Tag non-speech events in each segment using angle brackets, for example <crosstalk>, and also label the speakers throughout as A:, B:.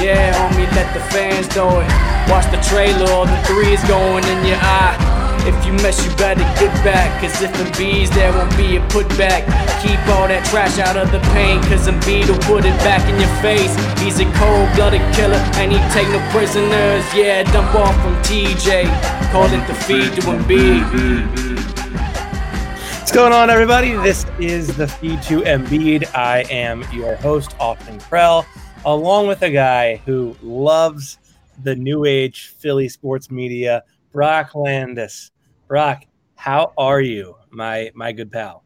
A: Yeah, homie, let the fans know it. Watch the trailer, all the threes going in your eye. If you mess, you better get back. Cause if Embiid's there won't be a putback. Keep all that trash out of the paint. Cause Embiid will put it back in your face. He's a cold blooded killer and he take no prisoners. Yeah, dump off from TJ. Call it the feed to Embiid.
B: What's going on, everybody? This is the feed to Embiid. I am your host, Austin Krell, along with a guy who loves the new age Philly sports media, Brock Landis. Brock, how are you, my my good pal?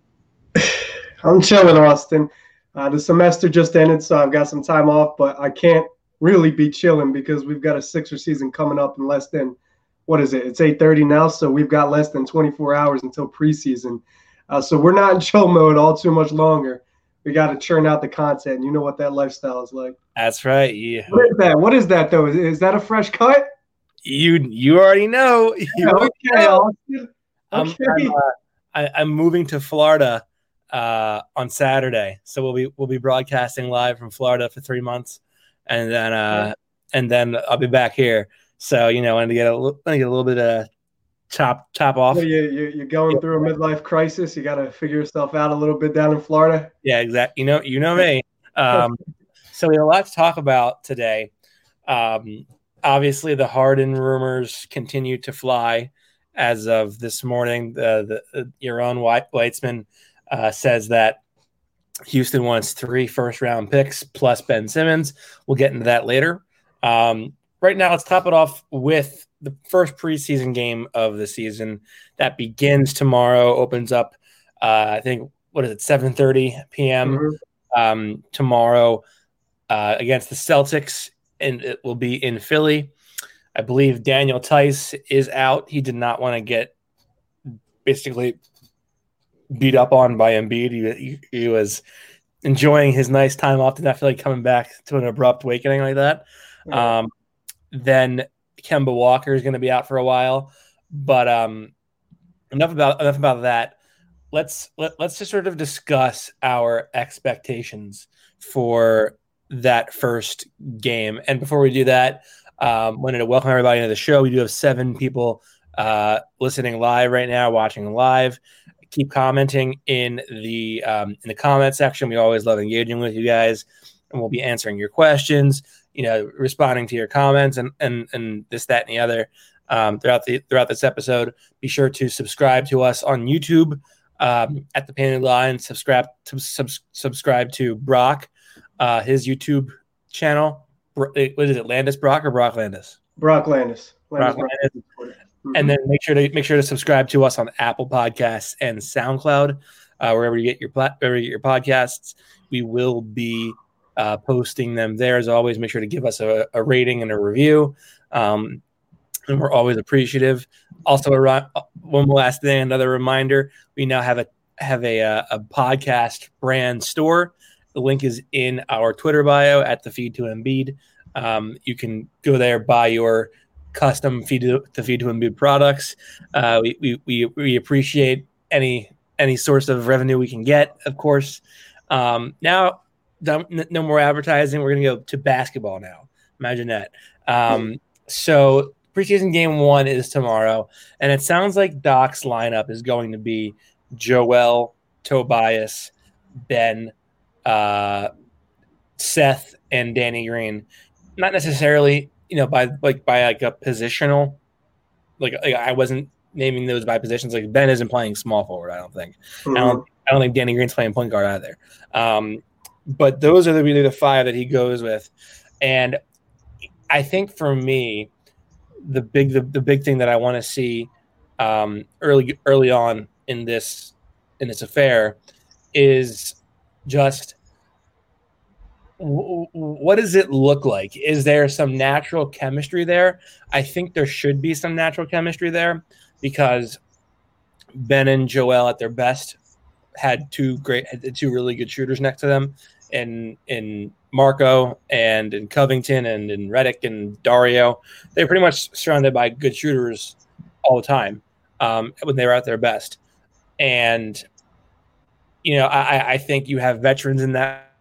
B: <sighs>
C: I'm chilling, Austin. Uh, the semester just ended, so I've got some time off, but I can't really be chilling because we've got a Sixer season coming up in less than what is it? It's 8:30 now, so we've got less than 24 hours until preseason. Uh, so we're not in <laughs> chill mode all too much longer. We got to churn out the content. You know what that lifestyle is like.
B: That's right. Yeah.
C: What is that? What is that though? Is, is that a fresh cut?
B: You you already know. <laughs> You
C: Yeah,
B: already
C: okay,
B: know. I'm,
C: Okay.
B: I'm, uh, I, I'm moving to Florida uh, on Saturday, so we'll be we'll be broadcasting live from Florida for three months, and then uh, and then I'll be back here. So you know, I want to get a little, want to get a little bit of top top off.
C: Well, you, you, you're going through a midlife crisis. You got to figure yourself out a little bit down in Florida.
B: Yeah, exactly. You know, you know me. Um, <laughs> so we have a lot to talk about today. Um, obviously, the Harden rumors continue to fly. As of this morning, the, the Yaron White Weitzman uh, says that Houston wants three first round picks plus Ben Simmons. We'll get into that later. Um, right now, let's top it off with the first preseason game of the season that begins tomorrow. Opens up, uh, I think, what is it, seven thirty p.m.
C: Mhm.
B: um, tomorrow uh, against the Celtics, and it will be in Philly. I believe Daniel Theis is out. He did not want to get basically beat up on by Embiid. He, he, he was enjoying his nice time off. Did not feel like coming back to an abrupt awakening like that.
C: Yeah.
B: Um, then Kemba Walker is going to be out for a while. But um, enough about enough about that. Let's let, let's just sort of discuss our expectations for that first game. And before we do that, um, wanted to welcome everybody to the show. We do have seven people uh, listening live right now, watching live. Keep commenting in the um, in the comment section. We always love engaging with you guys, and we'll be answering your questions. You know, responding to your comments and and and this, that, and the other um, throughout the throughout this episode. Be sure to subscribe to us on YouTube um, at the Painted Line. Subscribe to sub, subscribe to Brock, uh, his YouTube channel. Eh, What is it, Landis Brock or Brock Landis?
C: Brock Landis.
B: Brock
C: Landis
B: Landis.
C: Mhm.
B: And then make sure to make sure to subscribe to us on Apple Podcasts and SoundCloud, uh, wherever you get your plat- wherever you get your podcasts. We will be uh, posting them there. As always, make sure to give us a, a rating and a review, um, and we're always appreciative. Also, a, one last thing, another reminder: we now have a have a, uh, a podcast brand store. The link is in our Twitter bio at the feed to Embiid. Um, you can go there, buy your custom feed to the feed to Embiid products. Uh, we, we we we appreciate any any source of revenue we can get, of course. Um, now, no more advertising. We're gonna go to basketball now. Imagine that. Um, so preseason game one is tomorrow, and it sounds like Doc's lineup is going to be Joel, Tobias, Ben, uh, Seth, and Danny Green. Not necessarily, you know, by like by like a positional. Like, like I wasn't naming those by positions. Like Ben isn't playing small forward. I don't think.
C: Mhm.
B: I don't. I don't think Danny Green's playing point guard either. Um, but those are the, really the five that he goes with, and I think for me, the big the, the big thing that I want to see um, early early on in this in this affair is just what does it look like? Is there some natural chemistry there? I think there should be some natural chemistry there because Ben and Joel at their best had two great two really good shooters next to them in in Marco and in Covington and in Redick and Dario. They're pretty much surrounded by good shooters all the time um, when they were at their best. And you know, I, I think you have veterans in that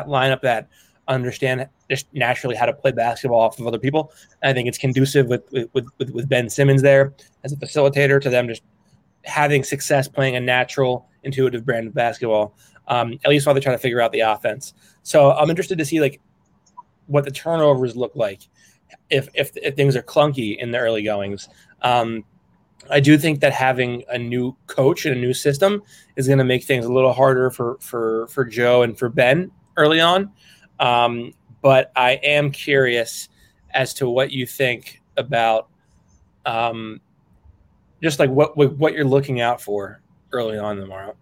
B: lineup that understand just naturally how to play basketball off of other people. And I think it's conducive with with, with with Ben Simmons there as a facilitator to them just having success playing a natural, intuitive brand of basketball. Um, at least while they try to figure out the offense. So I'm interested to see like what the turnovers look like if if, if things are clunky in the early goings. Um, I do think that having a new coach and a new system is going to make things a little harder for for for Joe and for Ben early on. Um, but I am curious as to what you think about um, just like what what you're looking out for early on tomorrow.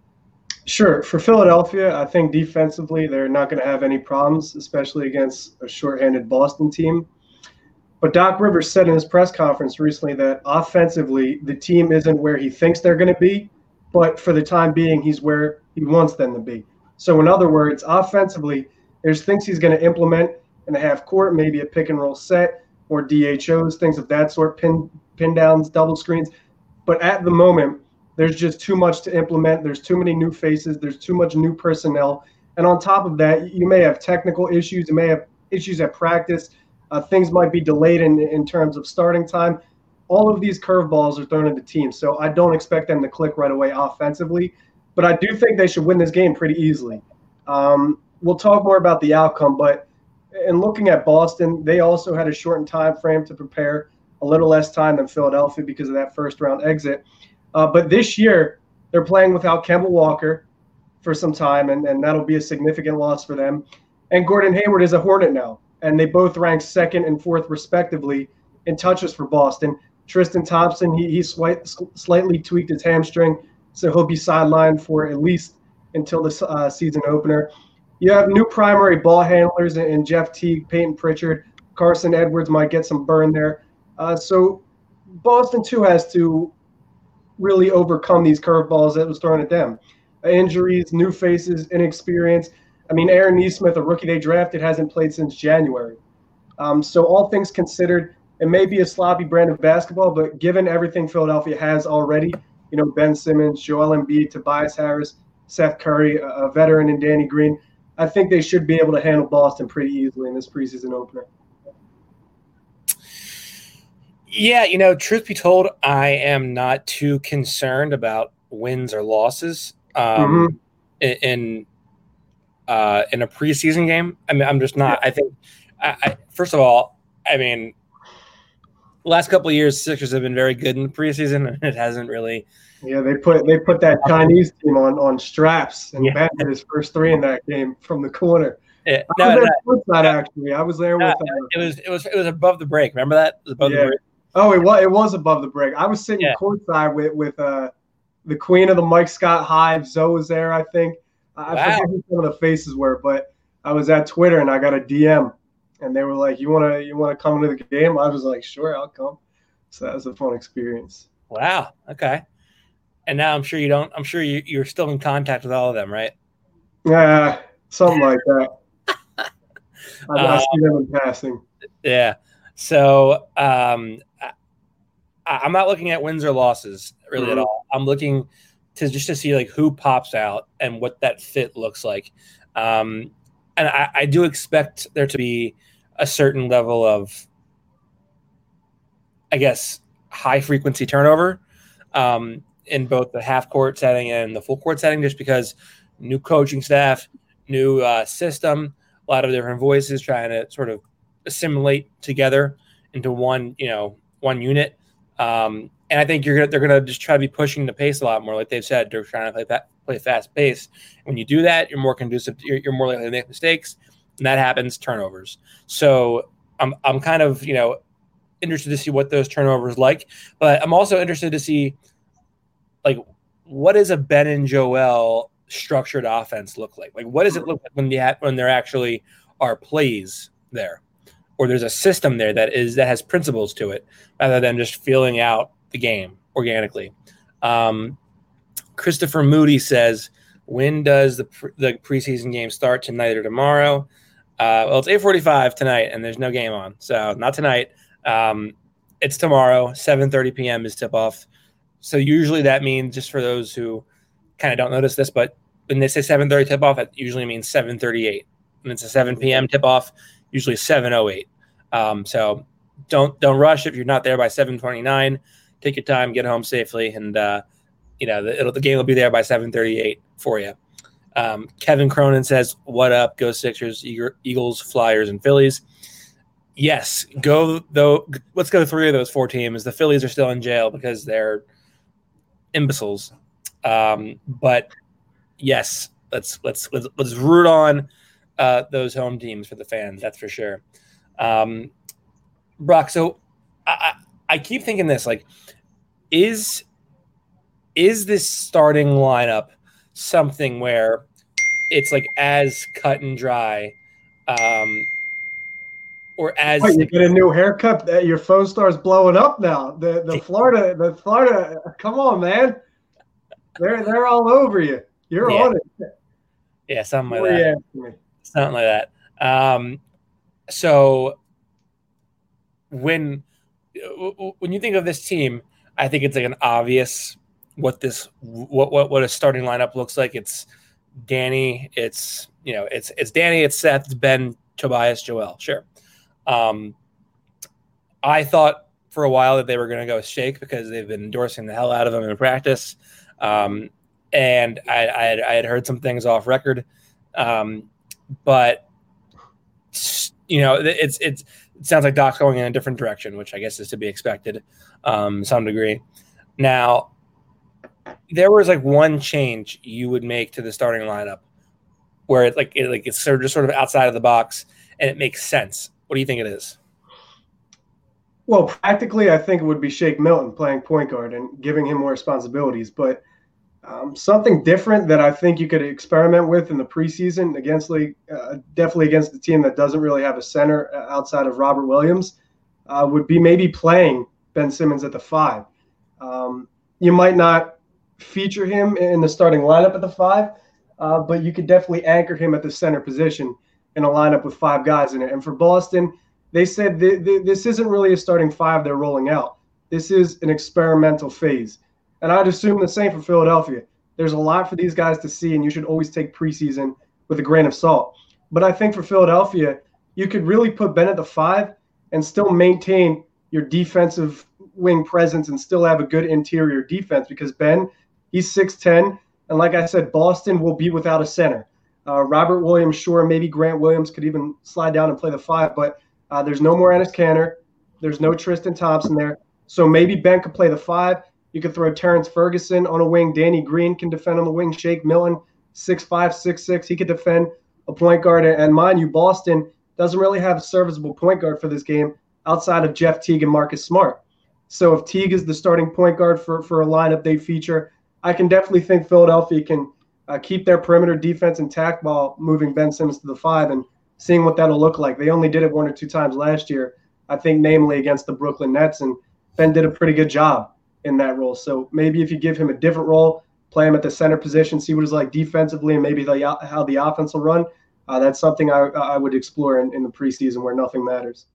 C: Sure. For Philadelphia, I think defensively they're not going to have any problems, especially against a shorthanded Boston team. But Doc Rivers said in his press conference recently that offensively the team isn't where he thinks they're going to be, but for the time being he's where he wants them to be. So in other words, offensively, there's things he's going to implement in the half court, maybe a pick and roll set or DHOs, things of that sort, pin pin downs, double screens. But at the moment, there's just too much to implement. There's too many new faces. There's too much new personnel. And on top of that, you may have technical issues. You may have issues at practice. Uh, things might be delayed in, in terms of starting time. All of these curveballs are thrown at the team. So I don't expect them to click right away offensively. But I do think they should win this game pretty easily. Um, we'll talk more about the outcome. But in looking at Boston, they also had a shortened time frame to prepare, a little less time than Philadelphia because of that first round exit. Uh, but this year, they're playing without Kemba Walker for some time, and, and that'll be a significant loss for them. And Gordon Hayward is a Hornet now, and they both rank second and fourth, respectively, in touches for Boston. Tristan Thompson, he, he slight, slightly tweaked his hamstring, so he'll be sidelined for at least until the uh, season opener. You have new primary ball handlers in Jeff Teague, Payton Pritchard, Carsen Edwards might get some burn there. Uh, so Boston, too, has to really overcome these curveballs that was thrown at them. Injuries, new faces, inexperience. I mean, Aaron Nesmith, a rookie they drafted, hasn't played since January. Um, so all things considered, it may be a sloppy brand of basketball, but given everything Philadelphia has already, you know, Ben Simmons, Joel Embiid, Tobias Harris, Seth Curry, a veteran, and Danny Green, I think they should be able to handle Boston pretty easily in this preseason opener.
B: Yeah, you know, truth be told, I am not too concerned about wins or losses um, mm-hmm. in in, uh, in a preseason game. I mean, I'm just not. I think, I, I, first of all, I mean, last couple of years, Sixers have been very good in the preseason, and it hasn't really.
C: Yeah, they put they put that Chinese team on on straps, and yeah. Had his first three in that game from the corner.
B: Yeah,
C: I was no, no, actually. I was there
B: no,
C: with.
B: Uh, it was it was it was above the break. Remember that? It was above
C: yeah.
B: the break.
C: Oh, it was it was above the break. I was sitting yeah. courtside with with uh, the queen of the Mike Scott Hive. Zoe was there, I think. I wow. forget who some of the faces were, but I was at Twitter and I got a DM, and they were like, "You wanna you wanna come into the game?" I was like, "Sure, I'll come." So that was a fun experience.
B: Wow. Okay. And now I'm sure you don't. I'm sure you, you're still in contact with all of them, right?
C: Yeah, something like that. I, I see them in passing.
B: Yeah. So um, I, am not looking at wins or losses really mm-hmm. at all. I'm looking to just to see like who pops out and what that fit looks like. Um, and I, I do expect there to be a certain level of, I guess, high frequency turnover um, in both the half court setting and the full court setting, just because new coaching staff, new uh, system, a lot of different voices trying to sort of assimilate together into one, you know, one unit. Um, and I think you're gonna, they're going to just try to be pushing the pace a lot more, like they've said. They're trying to play that play fast pace. When you do that, you're more conducive. You're, you're more likely to make mistakes, and that happens turnovers. So I'm I'm kind of you know interested to see what those turnovers like, but I'm also interested to see like what does a Ben and Joel structured offense look like? Like what does it look like when the when there actually are plays there, or there's a system there that is that has principles to it, rather than just feeling out the game organically. Um, Christopher Moody says, "When does the pre- the preseason game start tonight or tomorrow?" Uh, well, it's eight forty-five tonight, and there's no game on, so not tonight. Um, it's tomorrow, seven thirty p.m. is tip off. So usually that means just for those who kind of don't notice this, but when they say seven thirty tip off, it usually means seven thirty-eight. When it's a seven p.m. tip off, usually seven oh eight. Um, so don't don't rush if you're not there by seven twenty-nine. Take your time, get home safely, and uh, you know the, the game will be there by 7:38 for you. Um, Kevin Cronin says, "What up, Go Sixers, Eagles, Flyers, and Phillies." Yes, go though. Let's go three of those four teams. The Phillies are still in jail because they're imbeciles. Um, but yes, let's let's let's, let's root on uh, those home teams for the fans. That's for sure. Um, Brock, so I, I, I keep thinking this like, is is this starting lineup something where it's like as cut and dry um or as
C: Wait, you get a new haircut that your phone star's blowing up now the the <laughs> florida the florida come on man they're they're all over you you're
B: yeah.
C: on it
B: yeah something like that something like that um so when when you think of this team i think it's like an obvious what this what what what a starting lineup looks like. It's Danny. It's you know it's it's Danny. It's Seth. It's Ben. Tobias. Joel. Sure. Um, I thought for a while that they were going to go with Shake because they've been endorsing the hell out of him in practice. Um, and I, I, had, I had heard some things off record, um, but you know it's it's it sounds like Doc's going in a different direction, which I guess is to be expected, um, some degree. Now there was like one change you would make to the starting lineup where it like it, like it's sort of just sort of outside of the box and it makes sense. What do you think it is?
C: Well, practically, I think it would be Shake Milton playing point guard and giving him more responsibilities. But um, something different that I think you could experiment with in the preseason against uh, definitely against the team that doesn't really have a center uh, outside of Robert Williams, uh, would be maybe playing Ben Simmons at the five. Um, you might not feature him in the starting lineup at the five, uh, but you could definitely anchor him at the center position in a lineup with five guys in it. And for Boston, they said th- th- this isn't really a starting five they're rolling out. This is an experimental phase. And I'd assume the same for Philadelphia. There's a lot for these guys to see, and you should always take preseason with a grain of salt. But I think for Philadelphia, you could really put Ben at the five and still maintain your defensive wing presence and still have a good interior defense because Ben He's 6'10. And like I said, Boston will be without a center. Uh, Robert Williams, sure, maybe Grant Williams could even slide down and play the five, but uh, there's no more Enes Kanter. There's no Tristan Thompson there. So maybe Ben could play the five. You could throw Terrence Ferguson on a wing. Danny Green can defend on the wing. Shake Milton, 6'5, 6'6. He could defend a point guard. And mind you, Boston doesn't really have a serviceable point guard for this game outside of Jeff Teague and Marcus Smart. So if Teague is the starting point guard for, for a lineup they feature, I can definitely think Philadelphia can uh, keep their perimeter defense intact while moving Ben Simmons to the five and seeing what that'll look like. They only did it one or two times last year, I think, namely against the Brooklyn Nets, and Ben did a pretty good job in that role. So maybe if you give him a different role, play him at the center position, see what it's like defensively, and maybe the, how the offense will run. Uh, that's something I, I would explore in, in the preseason where nothing matters.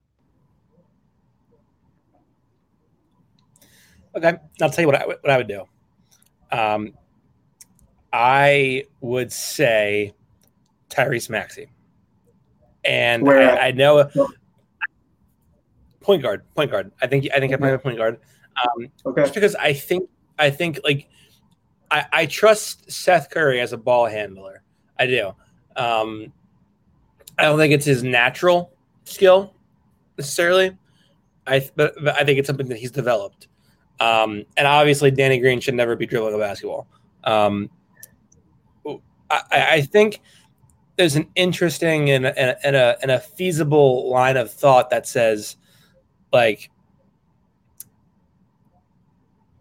B: Okay, I'll tell you what I, what I would do. Um, I would say Tyrese Maxey. And I, I, know point guard, point guard. I think I think. I play a point guard. Um, okay. Just because I think I think like I, I trust Seth Curry as a ball handler. I do. Um, I don't think it's his natural skill necessarily. I but, but I think it's something that he's developed. Um, and obviously, Danny Green should never be dribbling a basketball. Um, I, I, think there's an interesting and, and, and, a, and a feasible line of thought that says, like,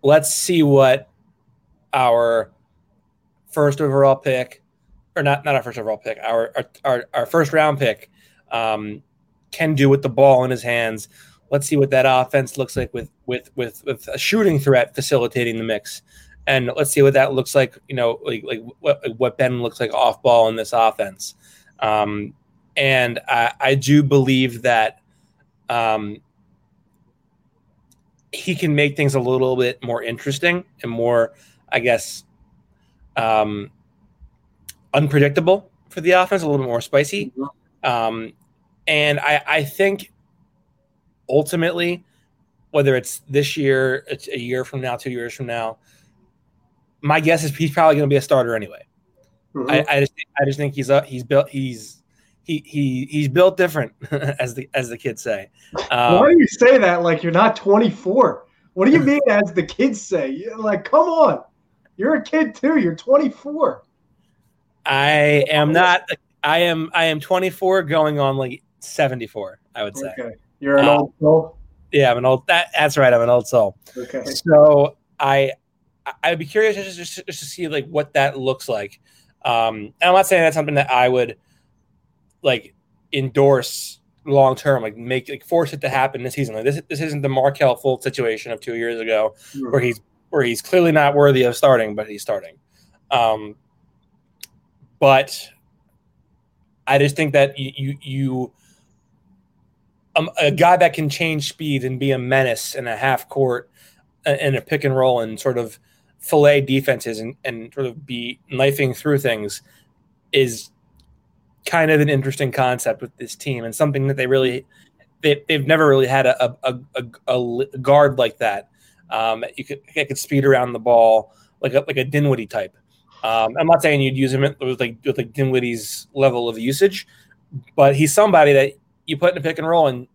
B: let's see what our first overall pick, or not not our first overall pick, our our, our, first round pick um, can do with the ball in his hands. Let's see what that offense looks like with with with with a shooting threat facilitating the mix, and let's see what that looks like. You know, like like what what Ben looks like off ball in this offense. Um, and I, I do believe that um, he can make things a little bit more interesting and more, I guess, um, unpredictable for the offense, a little bit more spicy. Mm-hmm. Um, and I, I think ultimately, whether it's this year, it's a year from now, two years from now, my guess is he's probably going to be a starter anyway. Mm-hmm. I, I, just, I just think he's a, he's built, he's, he, he, he's built different, <laughs> as the as the kids say.
C: Um, Why do you say that like you're not 24? What do you <laughs> mean, as the kids say? Like, come on, you're a kid too. You're 24.
B: I am not. I am. I am 24, going on like 74. I would say.
C: Okay, you're an uh, old soul.
B: Yeah, I'm an old. That, that's right. I'm an old soul.
C: Okay.
B: So I, I'd be curious just, just, just to see like what that looks like. Um, and I'm not saying that's something that I would like endorse long term, like make like force it to happen this season. Like this, this isn't the Markelle Fultz situation of two years ago, mm-hmm. where he's where he's clearly not worthy of starting, but he's starting. Um, but I just think that you you, you um, a guy that can change speed and be a menace in a half court and a pick and roll and sort of fillet defenses and, and sort of be knifing through things is kind of an interesting concept with this team and something that they really they, they've never really had a, a, a, a guard like that. Um, you could it could speed around the ball like a, like a Dinwiddie type. Um, I'm not saying you'd use him with like with like Dinwiddie's level of usage, but he's somebody that you put in a pick and roll, and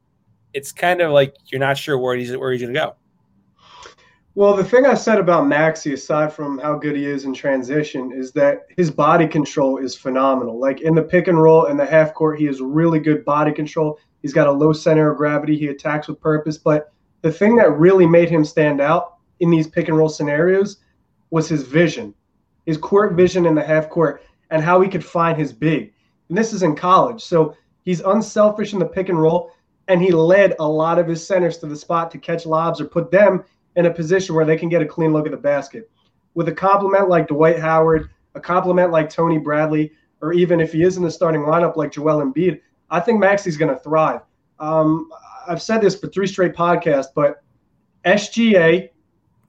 B: it's kind of like you're not sure where he's where he's going to go.
C: Well, the thing I said about Maxey, aside from how good he is in transition, is that his body control is phenomenal. Like in the pick and roll and the half court, he has really good body control. He's got a low center of gravity. He attacks with purpose. But the thing that really made him stand out in these pick and roll scenarios was his vision, his court vision in the half court, and how he could find his big. And this is in college. So he's unselfish in the pick and roll, and he led a lot of his centers to the spot to catch lobs or put them in a position where they can get a clean look at the basket. With a compliment like Dwight Howard, a compliment like Tony Bradley, or even if he is in the starting lineup like Joel Embiid, I think Maxey's going to thrive. Um, I've said this for three straight podcasts, but SGA,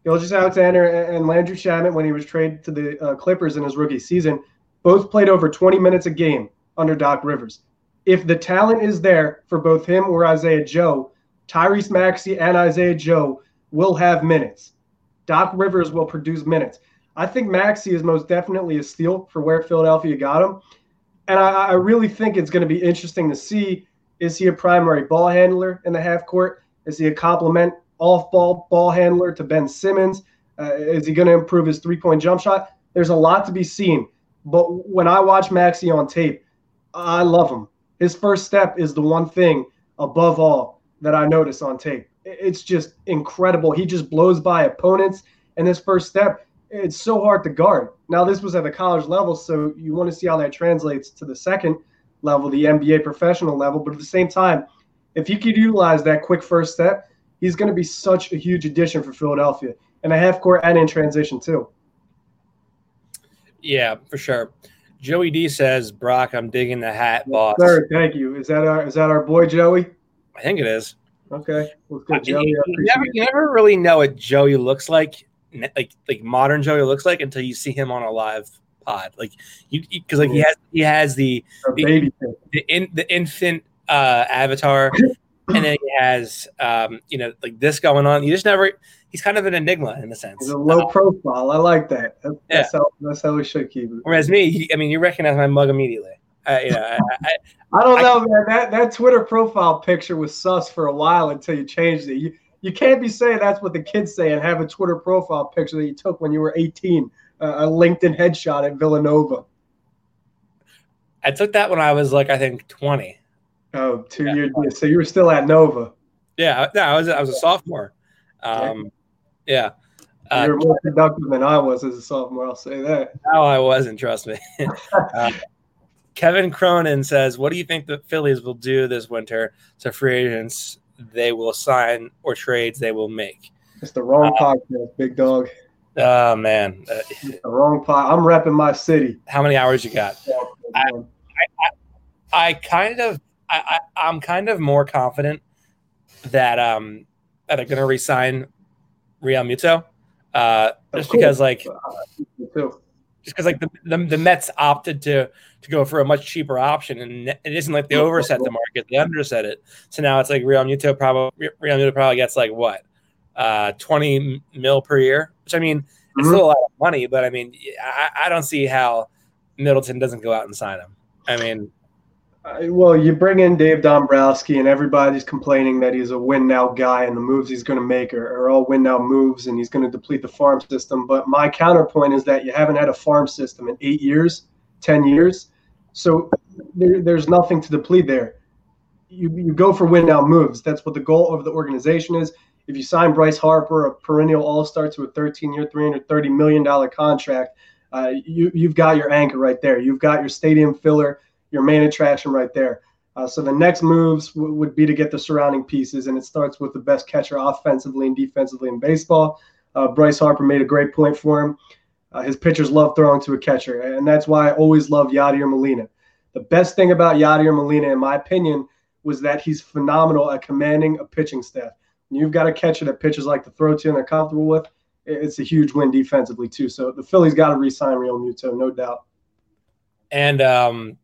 C: Gilgeous-Alexander and Landry Shamet, when he was traded to the uh, Clippers in his rookie season, both played over 20 minutes a game under Doc Rivers. If the talent is there for both him or Isaiah Joe, Tyrese Maxey and Isaiah Joe will have minutes. Doc Rivers will produce minutes. I think Maxey is most definitely a steal for where Philadelphia got him. And I, I really think it's going to be interesting to see is he a primary ball handler in the half court? Is he a complement off ball ball handler to Ben Simmons? Uh, is he going to improve his three point jump shot? There's a lot to be seen. But when I watch Maxey on tape, I love him. His first step is the one thing above all that I notice on tape it's just incredible. He just blows by opponents. And this first step, it's so hard to guard. Now, this was at the college level, so you want to see how that translates to the second level, the NBA professional level. But at the same time, if he could utilize that quick first step, he's going to be such a huge addition for Philadelphia and a half court and in transition, too.
B: Yeah, for sure. Joey D says, Brock, I'm digging the hat, boss.
C: Sir, thank you. Is that our is that our boy Joey?
B: I think it is.
C: Okay.
B: Joey. You, you, never, you never really know what Joey looks like, like like modern Joey looks like until you see him on a live pod. Like you, because like he has he has the the, the, in, the infant uh, avatar, and then he has um, you know like this going on. You just never. He's kind of an enigma in a sense.
C: He's a low uh, profile. I like that. That's, yeah. that's, how, that's how we should keep it.
B: Whereas me, he, I mean, you recognize my mug immediately. Uh, you know, I,
C: I, I, don't know, man. That that Twitter profile picture was sus for a while until you changed it. You you can't be saying that's what the kids say and have a Twitter profile picture that you took when you were 18, uh, a LinkedIn headshot at Villanova.
B: I took that when I was like I think 20.
C: Oh, two yeah. years. So you were still at Nova.
B: Yeah, no, I was I was a sophomore. Um, yeah.
C: Uh, You're more productive than I was as a sophomore. I'll say that.
B: No, I wasn't. Trust me. <laughs> uh, Kevin Cronin says, "What do you think the Phillies will do this winter to free agents they will sign or trades they will make?"
C: It's the wrong uh, podcast, big dog.
B: Oh man, uh,
C: it's the wrong pod. I'm repping my city.
B: How many hours you got? I, I, I, kind of, I, I, am kind of more confident that um that are going to resign Realmuto, uh, just because like just because like the, the, the Mets opted to to go for a much cheaper option, and it isn't like they overset the market; they underset it. So now it's like Realmuto probably Realmuto probably gets like what uh, twenty mil per year, which I mean mm-hmm. it's still a lot of money, but I mean I, I don't see how Middleton doesn't go out and sign him. I mean,
C: well, you bring in Dave Dombrowski, and everybody's complaining that he's a win now guy, and the moves he's going to make are, are all win now moves, and he's going to deplete the farm system. But my counterpoint is that you haven't had a farm system in eight years, ten years, so there, there's nothing to deplete there. You, you go for win now moves. That's what the goal of the organization is. If you sign Bryce Harper, a perennial All Star, to a 13 year, $330 million contract, uh, you, you've got your anchor right there. You've got your stadium filler your main attraction right there. Uh, so the next moves w- would be to get the surrounding pieces, and it starts with the best catcher offensively and defensively in baseball. Uh, Bryce Harper made a great point for him. Uh, his pitchers love throwing to a catcher, and that's why I always loved Yadier Molina. The best thing about Yadier Molina, in my opinion, was that he's phenomenal at commanding a pitching staff. You've got a catcher that pitchers like to throw to and they're comfortable with, it's a huge win defensively too. So the Phillies got to re-sign Realmuto, no doubt.
B: And um,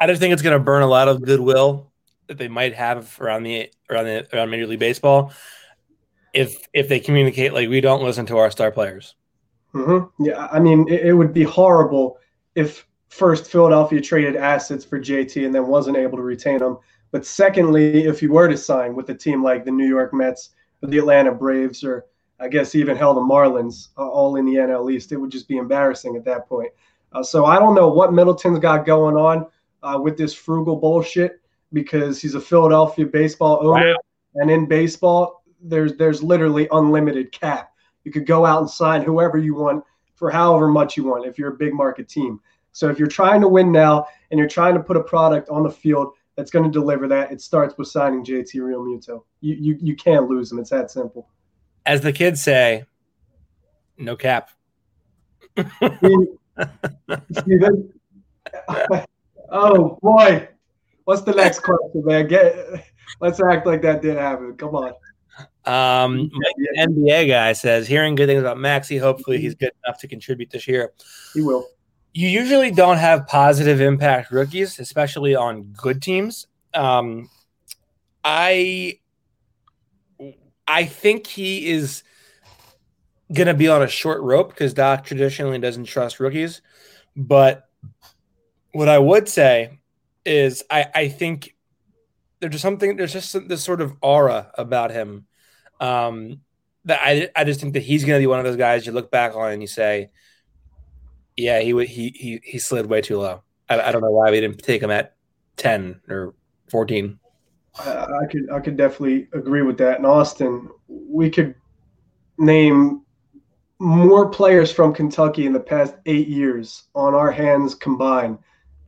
B: I just think it's going to burn a lot of goodwill that they might have around the around the around Major League Baseball if if they communicate like we don't listen to our star players.
C: Mm-hmm. Yeah, I mean, it, it, would be horrible if first Philadelphia traded assets for JT and then wasn't able to retain them. But secondly, if you were to sign with a team like the New York Mets or the Atlanta Braves or I guess even hell the Marlins, uh, all in the NL East, it would just be embarrassing at that point. Uh, so I don't know what Middleton's got going on uh, with this frugal bullshit because he's a Philadelphia baseball owner, wow. and in baseball, there's there's literally unlimited cap. You could go out and sign whoever you want for however much you want if you're a big market team. So if you're trying to win now and you're trying to put a product on the field that's going to deliver that, it starts with signing JT Realmuto. You you you can't lose him. It's that simple.
B: As the kids say, no cap. <laughs>
C: Oh boy, what's the next question, man? Get let's act like that didn't happen. Come on.
B: Um, NBA guy says hearing good things about Maxey. Hopefully, he's good enough to contribute this year.
C: He will.
B: You usually don't have positive impact rookies, especially on good teams. Um, I I think he is going to be on a short rope because Doc traditionally doesn't trust rookies, but what I would say is I, I think there's just something there's just this sort of aura about him um, that I I just think that he's going to be one of those guys you look back on and you say, yeah, he he he he slid way too low. I, I don't know why we didn't take him at ten or fourteen.
C: I could I could definitely agree with that. In Austin, we could name more players from Kentucky in the past eight years on our hands combined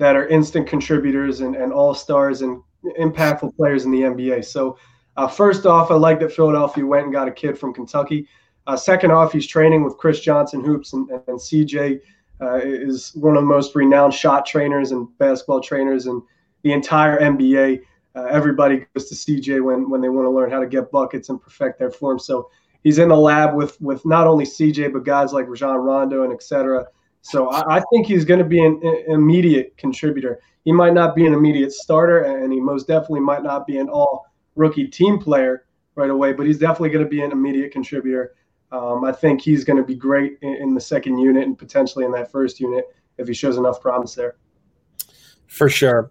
C: that are instant contributors and, and all stars and impactful players in the NBA. So, uh, first off, I like that Philadelphia went and got a kid from Kentucky. Uh, second off, he's training with Chris Johnson Hoops, and, and CJ uh, is one of the most renowned shot trainers and basketball trainers in the entire NBA. Uh, everybody goes to CJ when, when they want to learn how to get buckets and perfect their form. So he's in the lab with with not only CJ but guys like Rajon Rondo and et cetera. So I, I think he's going to be an, an, immediate contributor. He might not be an immediate starter, and he most definitely might not be an all rookie team player right away, but he's definitely going to be an immediate contributor. Um, I think he's going to be great in, in, the second unit and potentially in that first unit if he shows enough promise there.
B: For sure.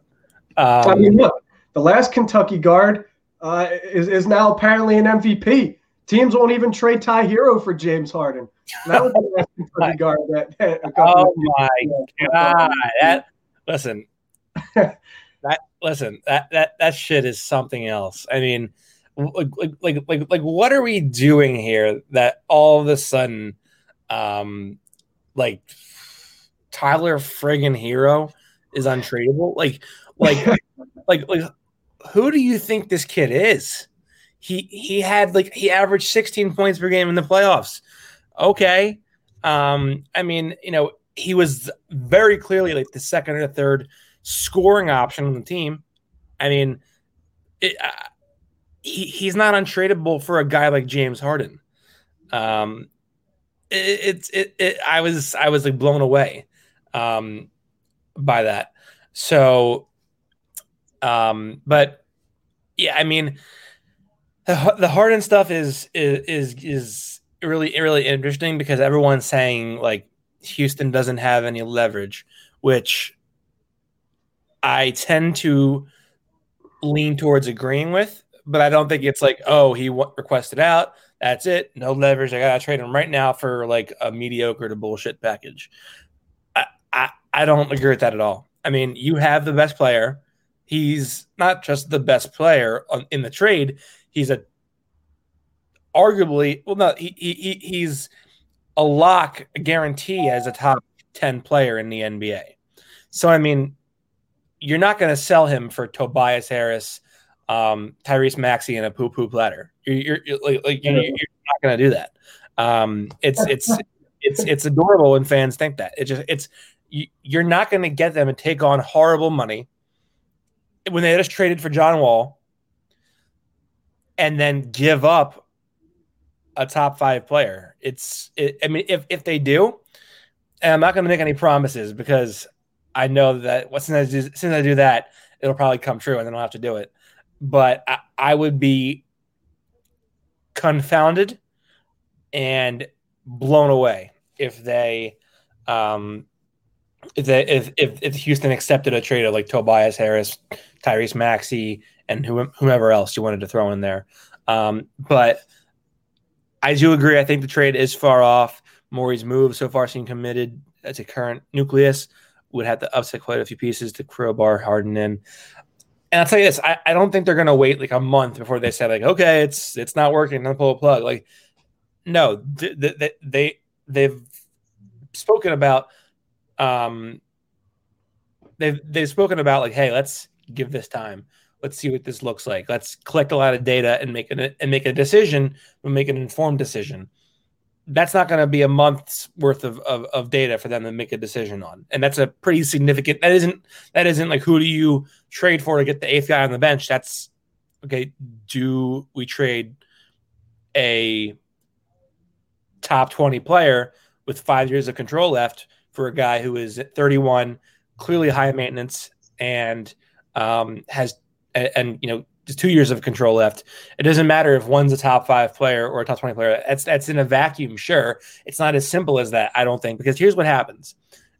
C: Um, I mean, look, the last Kentucky guard uh, is, is now apparently an MVP. Teams won't even trade Ty Herro for James Harden. That was <laughs> the the guard that, <laughs> that
B: oh my god! That listen, <laughs> that listen that that that shit is something else. I mean, like like like like what are we doing here that all of a sudden, um, like Tyler friggin' Herro is untradeable? Like like <laughs> like like who do you think this kid is? He he had like he averaged 16 points per game in the playoffs. Okay. Um, I mean, you know, he was very clearly like the second or third scoring option on the team. I mean, it, uh, he, he's not untradeable for a guy like James Harden. Um, it's it, it, it, I was I was like blown away um, by that. So, um, but yeah, I mean, the, the Harden stuff is is is is really really interesting because everyone's saying like Houston doesn't have any leverage, which I tend to lean towards agreeing with, but I don't think it's like, oh, he w- requested out. That's it. No leverage. I got to trade him right now for like a mediocre to bullshit package. I, I, I don't agree with that at all. I mean, you have the best player. He's not just the best player on, in the trade. He's a arguably, well, no, he, he, he's a lock, a guarantee as a top 10 player in the NBA. So, I mean, you're not going to sell him for Tobias Harris, um, Tyrese Maxey, and a poo poo platter. You're, you're, like, like you're, you're, not going to do that. Um, it's it's <laughs> it's it's adorable when fans think that. It just it's you, you're not going to get them to take on horrible money when they just traded for John Wall and then give up a top five player. It's it, I mean if if they do, and I'm not going to make any promises because I know that soon as, I do, as I do that, it'll probably come true, and then I'll have to do it. But I, I would be confounded and blown away if they um if they if if, if Houston accepted a trade of like Tobias Harris, Tyrese Maxey, and whomever else you wanted to throw in there. Um, but I do agree. I think the trade is far off. Morey's move so far seem committed as a current nucleus would have to upset quite a few pieces to crowbar Harden in. And I'll tell you this, I, I don't think they're gonna wait like a month before they say like, okay, it's it's not working, then pull a plug. Like, no, they, they they've spoken about um they've they've spoken about like, hey, let's give this time. Let's see what this looks like. Let's collect a lot of data and make it and make a decision. We'll make an informed decision that's not going to be a month's worth of, of, of, data for them to make a decision on. And that's a pretty significant, that isn't, that isn't like, who do you trade for to get the eighth guy on the bench? That's okay. Do we trade a top 20 player with five years of control left for a guy who is 31, clearly high maintenance and um, has, and, and you know, just two years of control left. It doesn't matter if one's a top five player or a top 20 player. That's that's in a vacuum, sure. It's not as simple as that, I don't think, because here's what happens.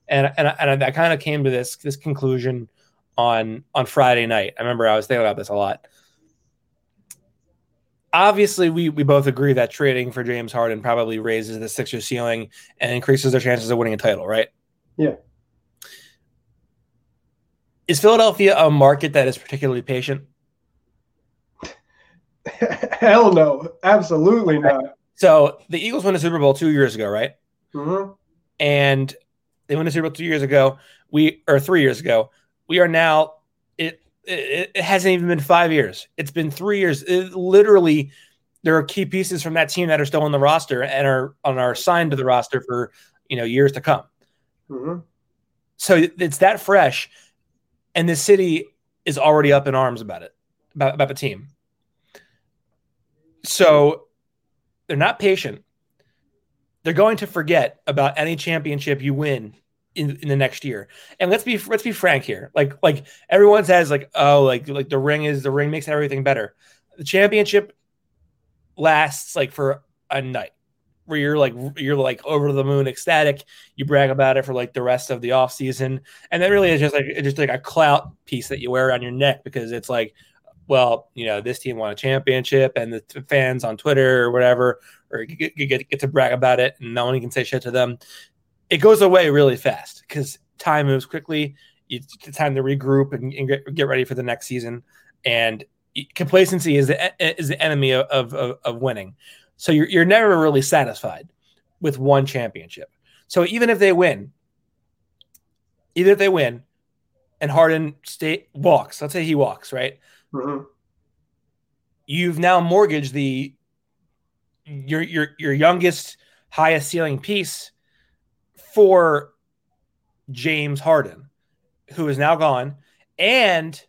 B: And and, and I, I kind of came to this this conclusion on on Friday night. I remember I was thinking about this a lot. Obviously, we we both agree that trading for James Harden probably raises the Sixers ceiling and increases their chances of winning a title, right?
C: Yeah.
B: Is Philadelphia a market that is particularly patient? <laughs>
C: Hell no, absolutely not.
B: So the Eagles won the Super Bowl two years ago, right?
C: Mm-hmm.
B: And they won the Super Bowl two years ago. We or three years ago. We are now. It it, it hasn't even been five years. It's been three years. It, literally, there are key pieces from that team that are still on the roster and are on our signed to the roster for you know years to come.
C: Mm-hmm.
B: So it's that fresh, and the city is already up in arms about it, about, about the team. So they're not patient. They're going to forget about any championship you win in, in the next year. And let's be let's be frank here. Like like everyone says like oh like like the ring is the ring makes everything better. The championship lasts like for a night where you're like you're like over the moon ecstatic you brag about it for like the rest of the off season and that really is just like it's just like a clout piece that you wear around your neck because it's like well, you know, this team won a championship, and the fans on Twitter or whatever, or get, get, get to brag about it, and no one can say shit to them. It goes away really fast because time moves quickly. It's time to regroup and, and get, get ready for the next season. And complacency is the is the enemy of, of, of winning. So you're you're never really satisfied with one championship. So even if they win, either if they win, and Harden state walks, let's say he walks, right? Mm-hmm. You've now mortgaged the your your your youngest, highest ceiling piece for James Harden, who is now gone, and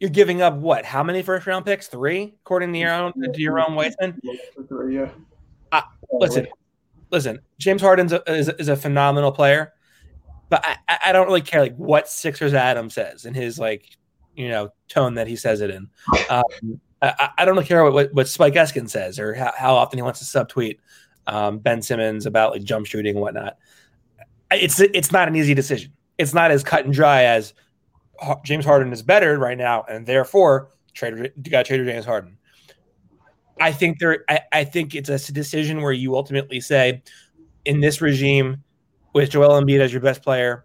B: you're giving up what? How many first round picks? Three, according to your own to your own Weissman. Yeah. Uh, listen, listen. James Harden is, is a phenomenal player, but I, I don't really care like what Sixers Adam says in his like you know tone that he says it in. Um, I, I, don't really care what, what Spike Eskin says or how, how often he wants to subtweet um, Ben Simmons about like jump shooting and whatnot. It's it's not an easy decision. It's not as cut and dry as James Harden is better right now, and therefore got trade James Harden. I think there. I, I think it's a decision where you ultimately say, in this regime, with Joel Embiid as your best player,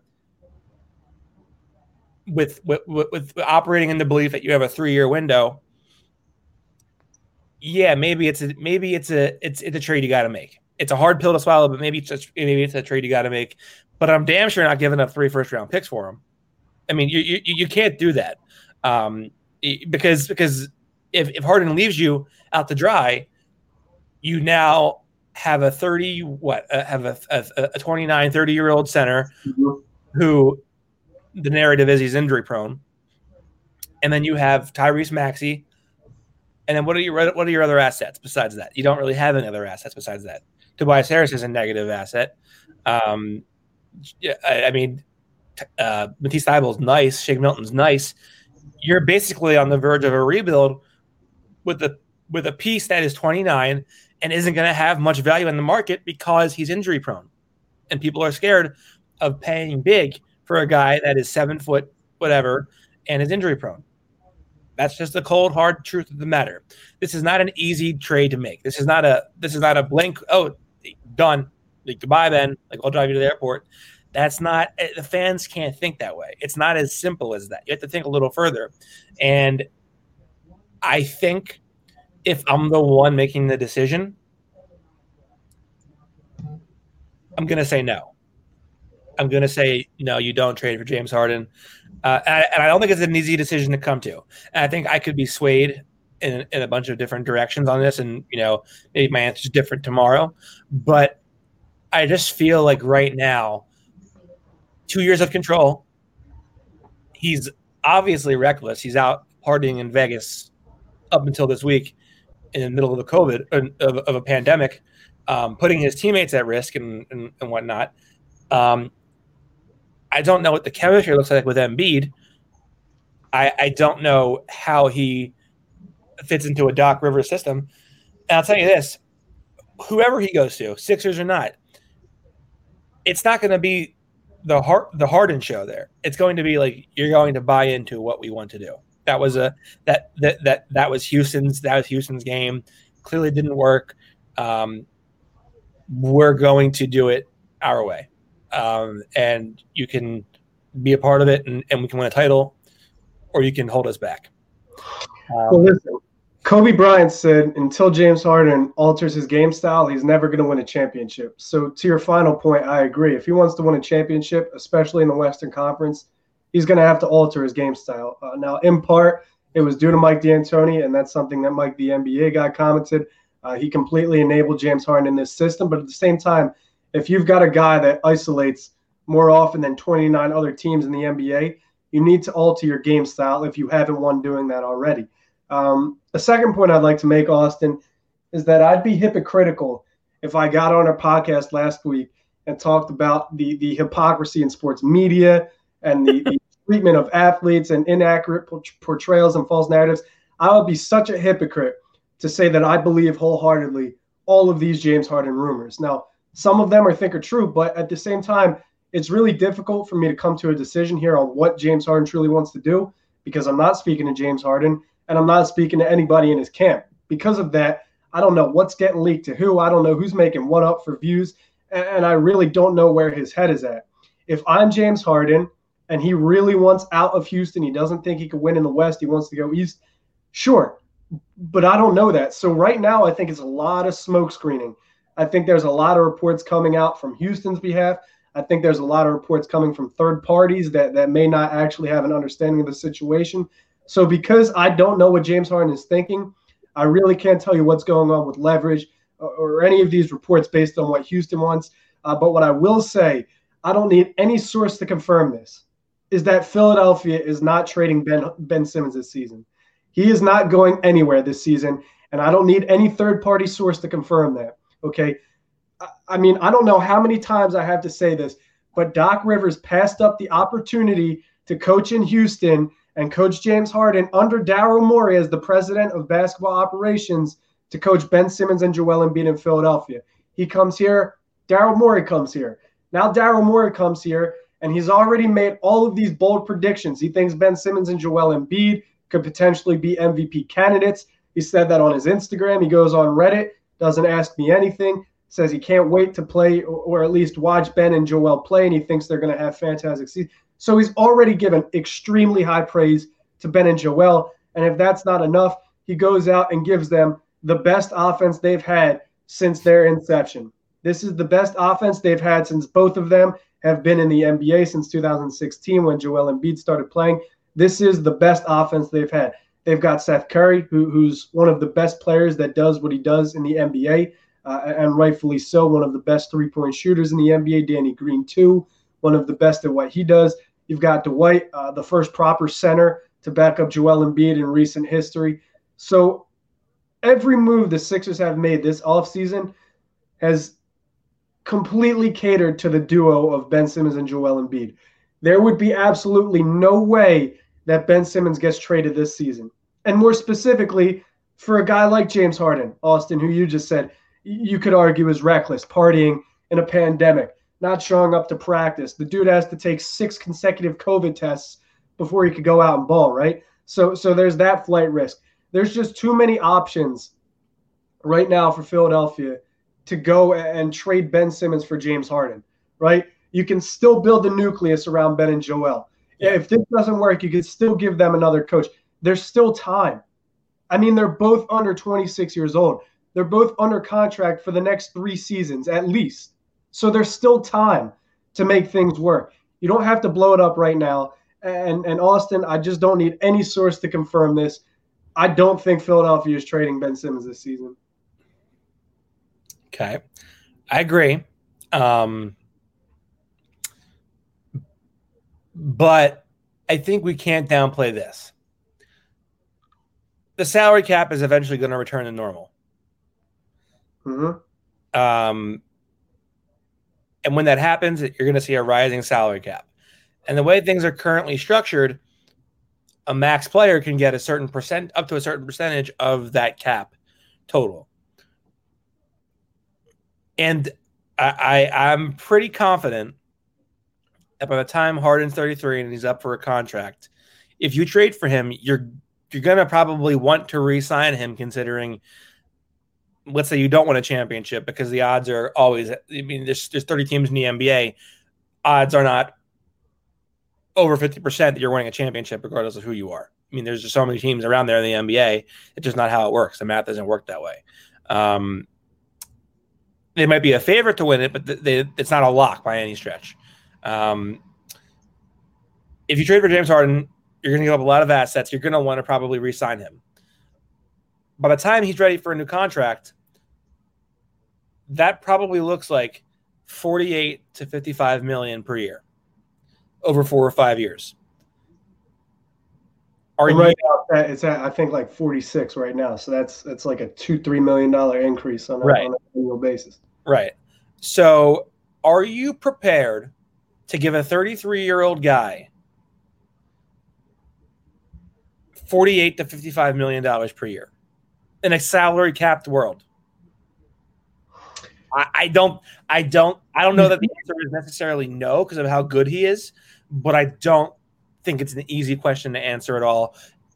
B: with with, with operating in the belief that you have a three year window. Yeah, maybe it's a maybe it's a it's it's a trade you got to make. It's a hard pill to swallow, but maybe it's just, maybe it's a trade you got to make. But I'm damn sure not giving up three first round picks for him. I mean, you you, you can't do that. Um, because because if if Harden leaves you out to dry, you now have a 30 what uh, have a, a, a 29 30 year old center mm-hmm. who the narrative is he's injury prone. And then you have Tyrese Maxey. And then what are your what are your other assets besides that? You don't really have any other assets besides that. Tobias Harris is a negative asset. Um, I, I mean uh, Matisse Thybulle's nice Shake Milton's nice you're basically on the verge of a rebuild with the with a piece that is 29 and isn't going to have much value in the market because he's injury prone. And people are scared of paying big for a guy that is seven foot, whatever, and is injury prone. That's just the cold, hard truth of the matter. This is not an easy trade to make. This is not a this is not a blank, oh, done. Like goodbye, Ben. Like I'll drive you to the airport. That's not eh, the fans can't think that way. It's not as simple as that. You have to think a little further. And I think if I'm the one making the decision, I'm going to say no. I'm going to say no. You don't trade for James Harden, uh, and, I don't think it's an easy decision to come to. And I think I could be swayed in, in a bunch of different directions on this, and you know maybe my answer is different tomorrow. But I just feel like right now, two years of control. He's obviously reckless. He's out partying in Vegas up until this week in the middle of the COVID of, of a pandemic, um, putting his teammates at risk and, and, and whatnot. Um, I don't know what the chemistry looks like with Embiid. I, I don't know how he fits into a Doc Rivers system. And I'll tell you this whoever he goes to, Sixers or not, it's not going to be the heart the Harden show there. It's going to be like you're going to buy into what we want to do. That was a that that that that was Houston's that was Houston's game. Clearly didn't work. Um, we're going to do it our way, um, and you can be a part of it, and, and we can win a title, or you can hold us back.
C: Um, well, listen, Kobe Bryant said until James Harden alters his game style, he's never going to win a championship. So, to your final point, I agree. If he wants to win a championship, especially in the Western Conference, he's going to have to alter his game style. Uh, now, in part, it was due to Mike D'Antoni, and that's something that Mike, the NBA guy, commented. Uh, he completely enabled James Harden in this system, but at the same time, if you've got a guy that isolates more often than 29 other teams in the NBA, you need to alter your game style if you haven't won doing that already. Um, a second point I'd like to make, Austin, is that I'd be hypocritical if I got on a podcast last week and talked about the the hypocrisy in sports media and the, the <laughs> treatment of athletes and inaccurate portrayals and false narratives. I would be such a hypocrite to say that I believe wholeheartedly all of these James Harden rumors. Now, some of them I think are true, but at the same time, it's really difficult for me to come to a decision here on what James Harden truly wants to do because I'm not speaking to James Harden and I'm not speaking to anybody in his camp. Because of that, I don't know what's getting leaked to who. I don't know who's making what up for views, and, I really don't know where his head is at. If I'm James Harden and he really wants out of Houston, he doesn't think he could win in the West, he wants to go East, sure. But I don't know that. So right now, I think it's a lot of smoke screening. I think there's a lot of reports coming out from Houston's behalf. I think there's a lot of reports coming from third parties that, that may not actually have an understanding of the situation. So because I don't know what James Harden is thinking, I really can't tell you what's going on with leverage or, or any of these reports based on what Houston wants. Uh, but what I will say, I don't need any source to confirm this, is that Philadelphia is not trading Ben, ben Simmons this season. He is not going anywhere this season. And I don't need any third party source to confirm that. Okay. I mean, I don't know how many times I have to say this, but Doc Rivers passed up the opportunity to coach in Houston and coach James Harden under Daryl Morey as the president of basketball operations to coach Ben Simmons and Joel Embiid in Philadelphia. He comes here, Daryl Morey comes here. Now Daryl Morey comes here, and he's already made all of these bold predictions. He thinks Ben Simmons and Joel Embiid could potentially be MVP candidates. He said that on his Instagram. He goes on Reddit, doesn't ask me anything says he can't wait to play or, or at least watch Ben and Joel play, and he thinks they're going to have fantastic seasons. So he's already given extremely high praise to Ben and Joel. And if that's not enough, he goes out and gives them the best offense they've had since their inception. This is the best offense they've had since both of them have been in the NBA since 2016 when Joel Embiid started playing. This is the best offense they've had. They've got Seth Curry, who, who's one of the best players that does what he does in the NBA uh, and rightfully so, one of the best three point shooters in the NBA. Danny Green, too, one of the best at what he does. You've got Dwight, uh, the first proper center to back up Joel Embiid in recent history. So every move the Sixers have made this offseason has completely catered to the duo of Ben Simmons and Joel Embiid. There would be absolutely no way that Ben Simmons gets traded this season. And more specifically, for a guy like James Harden, Austin, who you just said, you could argue is reckless, partying in a pandemic, not showing up to practice. The dude has to take six consecutive COVID tests before he could go out and ball, right? So so there's that flight risk. There's just too many options right now for Philadelphia to go and trade Ben Simmons for James Harden, right? You can still build the nucleus around Ben and Joel. Yeah. If this doesn't work, you can still give them another coach. There's still time. I mean, they're both under 26 years old. They're both under contract for the next three seasons at least. So there's still time to make things work. You don't have to blow it up right now. And and Austin, I just don't need any source to confirm this. I don't think Philadelphia is trading Ben Simmons this season.
B: Okay. I agree. Um, but I think we can't downplay this. The salary cap is eventually going to return to normal.
C: Mm-hmm.
B: Um, and when that happens, you're going to see a rising salary cap. And the way things are currently structured, a max player can get a certain percent, up to a certain percentage of that cap total. And I, I I'm pretty confident that by the time Harden's 33 and he's up for a contract, if you trade for him, you're you're gonna probably want to re-sign him, considering let's say you don't win a championship because the odds are always I mean there's there's 30 teams in the NBA odds are not over 50% that you're winning a championship regardless of who you are. I mean there's just so many teams around there in the NBA it's just not how it works. The math doesn't work that way. Um, they might be a favorite to win it but they, it's not a lock by any stretch. Um, if you trade for James Harden, you're going to give up a lot of assets. You're going to want to probably re-sign him by the time he's ready for a new contract, that probably looks like 48 to 55 million per year over four or five years.
C: Are right you, now, it's at I think like 46 right now. So that's that's like a two three million dollar increase on, a, right. on an annual basis.
B: Right. So are you prepared to give a 33 year old guy 48 to 55 million dollars per year? in a salary capped world? I, I don't, I don't, I don't know that the answer is necessarily no because of how good he is, but I don't think it's an easy question to answer at all.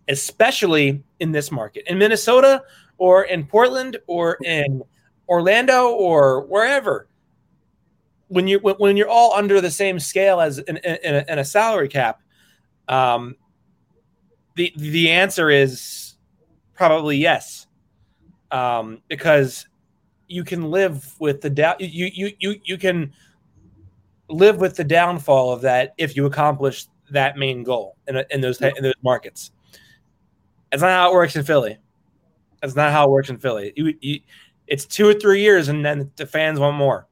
B: especially in this market. In Minnesota or in Portland or in Orlando or wherever, when you when you're all under the same scale as in, in, a, in a, salary cap, um, the the answer is probably yes, um, because you can live with the down you you you you can live with the downfall of that if you accomplish that main goal in, in those in those markets. That's not how it works in Philly. That's not how it works in Philly. You, you, it's two or three years, and then the fans want more.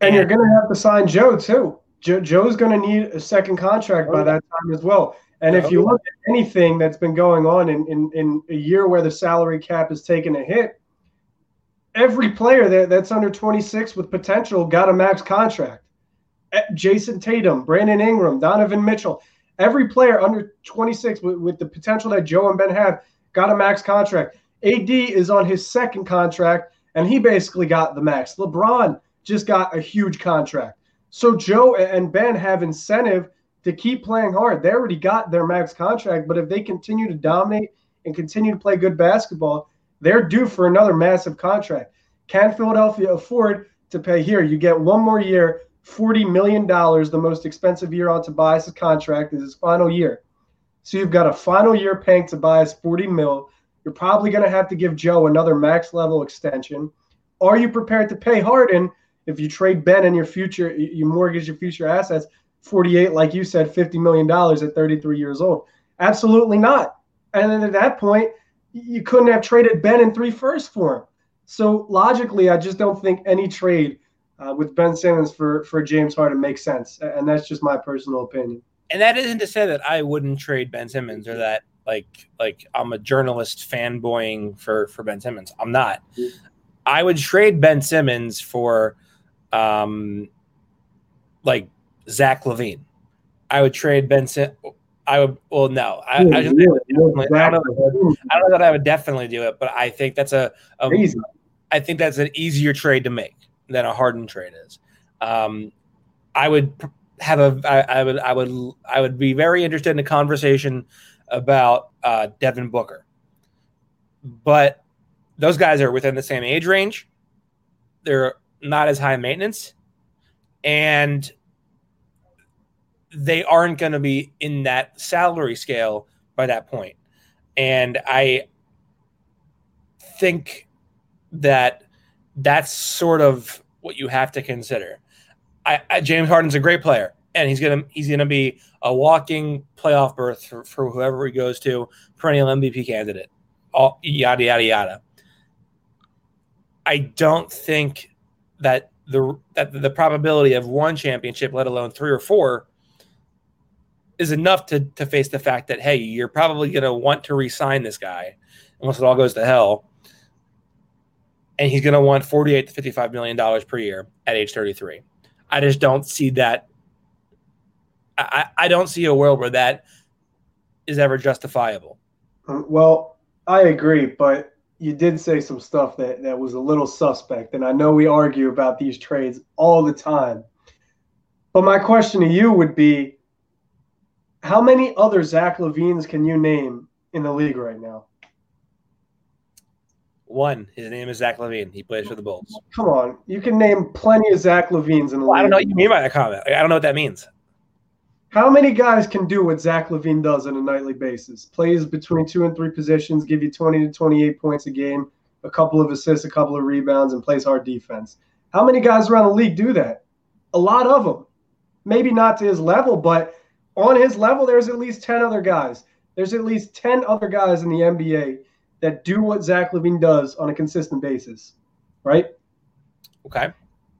C: And, and you're going to have to sign Joe too. Joe, Joe's going to need a second contract by that time as well. And if you oh. look at anything that's been going on in, in, in a year where the salary cap has taken a hit, every player that, that's under 26 with potential got a max contract. Jayson Tatum, Brandon Ingram, Donovan Mitchell, every player under 26 with, with the potential that Joe and Ben have got a max contract. AD is on his second contract, and he basically got the max. LeBron just got a huge contract. So Joe and Ben have incentive to keep playing hard. They already got their max contract, but if they continue to dominate and continue to play good basketball, they're due for another massive contract. Can Philadelphia afford to pay here? You get one more year, $40 million, the most expensive year on Tobias' contract is his final year. So you've got a final year paying Tobias 40 mil. You're probably going to have to give Joe another max level extension. Are you prepared to pay Harden if you trade Ben and your future, you mortgage your future assets, 48, like you said, $50 million at 33 years old? Absolutely not. And then at that point, you couldn't have traded Ben in three firsts for him. So logically, I just don't think any trade uh, with Ben Simmons for for James Harden makes sense, and that's just my personal opinion.
B: And that isn't to say that I wouldn't trade Ben Simmons or that like like I'm a journalist fanboying for for Ben Simmons. I'm not. I would trade Ben Simmons for um like Zach LaVine. I would trade Ben Simmons. I would. Well, no, I, I, yeah, I, don't know, I don't know that I would definitely do it, but I think that's a, a I think that's an easier trade to make than a Harden trade is. Um, I would have a. I, I would. I would. I would be very interested in a conversation about uh, Devin Booker, but those guys are within the same age range. They're not as high maintenance, and they aren't going to be in that salary scale by that point. And I think that that's sort of what you have to consider. I, I, James Harden's a great player, and he's gonna he's gonna be a walking playoff berth for, for whoever he goes to, perennial MVP candidate, all yada yada yada. I don't think that the that the probability of one championship, let alone three or four, is enough to to face the fact that hey, you're probably going to want to resign this guy unless it all goes to hell, and he's going to want 48 to 55 million dollars per year at age 33. I just don't see that. I, I don't see a world where that is ever justifiable.
C: Um, well, I agree, but you did say some stuff that, that was a little suspect. And I know we argue about these trades all the time. But my question to you would be how many other Zach LaVines can you name in the league right now?
B: One. His name is Zach LaVine. He plays for the Bulls.
C: Come on, you can name plenty of Zach LaVines in the
B: well,
C: league.
B: I don't know what you mean by that comment. I don't know what that means.
C: How many guys can do what Zach LaVine does on a nightly basis? Plays between two and three positions, give you 20 to 28 points a game, a couple of assists, a couple of rebounds, and plays hard defense. How many guys around the league do that? A lot of them. Maybe not to his level, but on his level, there's at least 10 other guys. There's at least 10 other guys in the NBA that do what Zach LaVine does on a consistent basis, right?
B: Okay.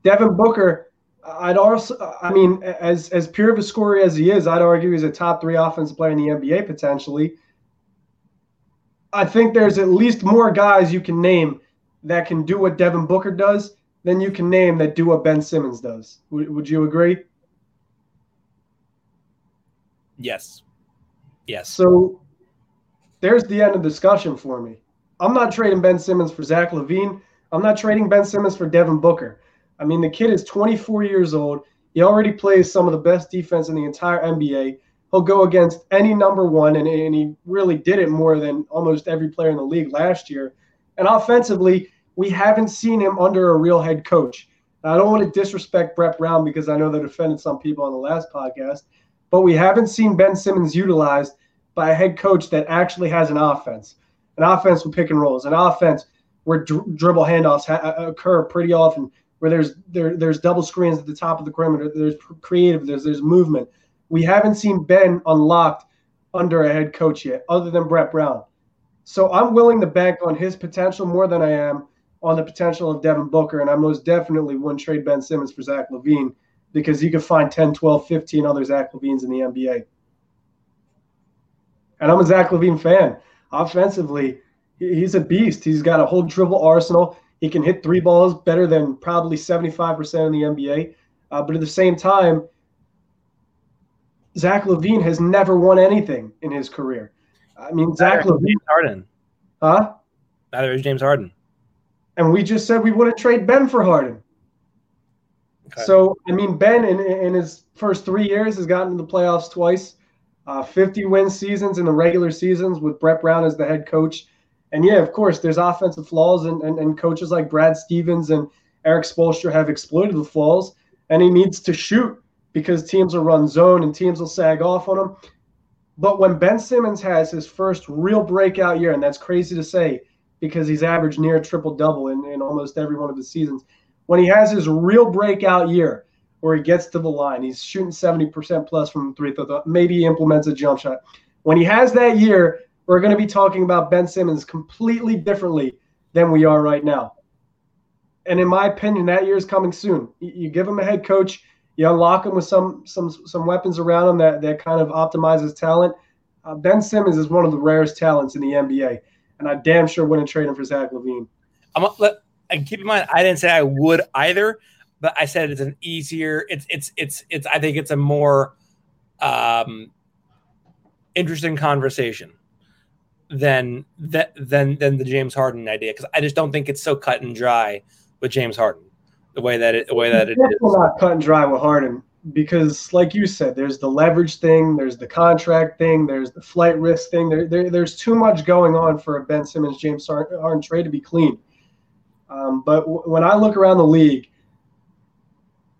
C: Devin Booker, I'd also, I mean, as as pure of a scorer as he is, I'd argue he's a top three offensive player in the NBA potentially. I think there's at least more guys you can name that can do what Devin Booker does than you can name that do what Ben Simmons does. W- would you agree?
B: Yes. Yes.
C: So there's the end of discussion for me. I'm not trading Ben Simmons for Zach LaVine. I'm not trading Ben Simmons for Devin Booker. I mean, the kid is 24 years old. He already plays some of the best defense in the entire NBA. He'll go against any number one, and, and he really did it more than almost every player in the league last year. And offensively, we haven't seen him under a real head coach. Now, I don't want to disrespect Brett Brown because I know that offended some people on the last podcast, but we haven't seen Ben Simmons utilized by a head coach that actually has an offense, an offense with pick and rolls, an offense where dr- dribble handoffs ha- uh, occur pretty often, where there's there, there's double screens at the top of the perimeter, there's creative, there's there's movement. We haven't seen Ben unlocked under a head coach yet, other than Brett Brown. So I'm willing to bank on his potential more than I am on the potential of Devin Booker. And I most definitely wouldn't trade Ben Simmons for Zach LaVine because you could find 10, 12, 15 other Zach LaVines in the NBA. And I'm a Zach LaVine fan. Offensively, he's a beast. He's got a whole dribble arsenal. He can hit three balls better than probably 75% in the NBA. Uh, but at the same time, Zach LaVine has never won anything in his career. I mean, Zach LaVine.
B: James Harden.
C: Huh?
B: Neither is James Harden.
C: And we just said we wouldn't trade Ben for Harden. So, I mean, Ben in, in his first three years has gotten to the playoffs twice, uh, 50 win seasons in the regular seasons with Brett Brown as the head coach. And yeah, of course, there's offensive flaws, and, and, and coaches like Brad Stevens and Erik Spoelstra have exploited the flaws, and he needs to shoot because teams will run zone and teams will sag off on him. But when Ben Simmons has his first real breakout year, and that's crazy to say because he's averaged near triple double in, in almost every one of his seasons, when he has his real breakout year where he gets to the line, he's shooting 70% plus from three maybe he implements a jump shot. When he has that year, we're going to be talking about Ben Simmons completely differently than we are right now. And in my opinion, that year is coming soon. You give him a head coach you unlock him with some some some weapons around him that that kind of optimizes talent. Uh, ben Simmons is one of the rarest talents in the NBA, and I damn sure wouldn't trade him for Zach LaVine.
B: I'm, let, and keep in mind, I didn't say I would either, but I said it's an easier. It's it's it's it's. I think it's a more um, interesting conversation than that than than the James Harden idea because I just don't think it's so cut and dry with James Harden the way that it the way that it is.
C: Not cut and dry with Harden because, like you said, there's the leverage thing, there's the contract thing, there's the flight risk thing. There, there there's too much going on for a Ben Simmons James Harden trade to be clean. Um, but w- when I look around the league,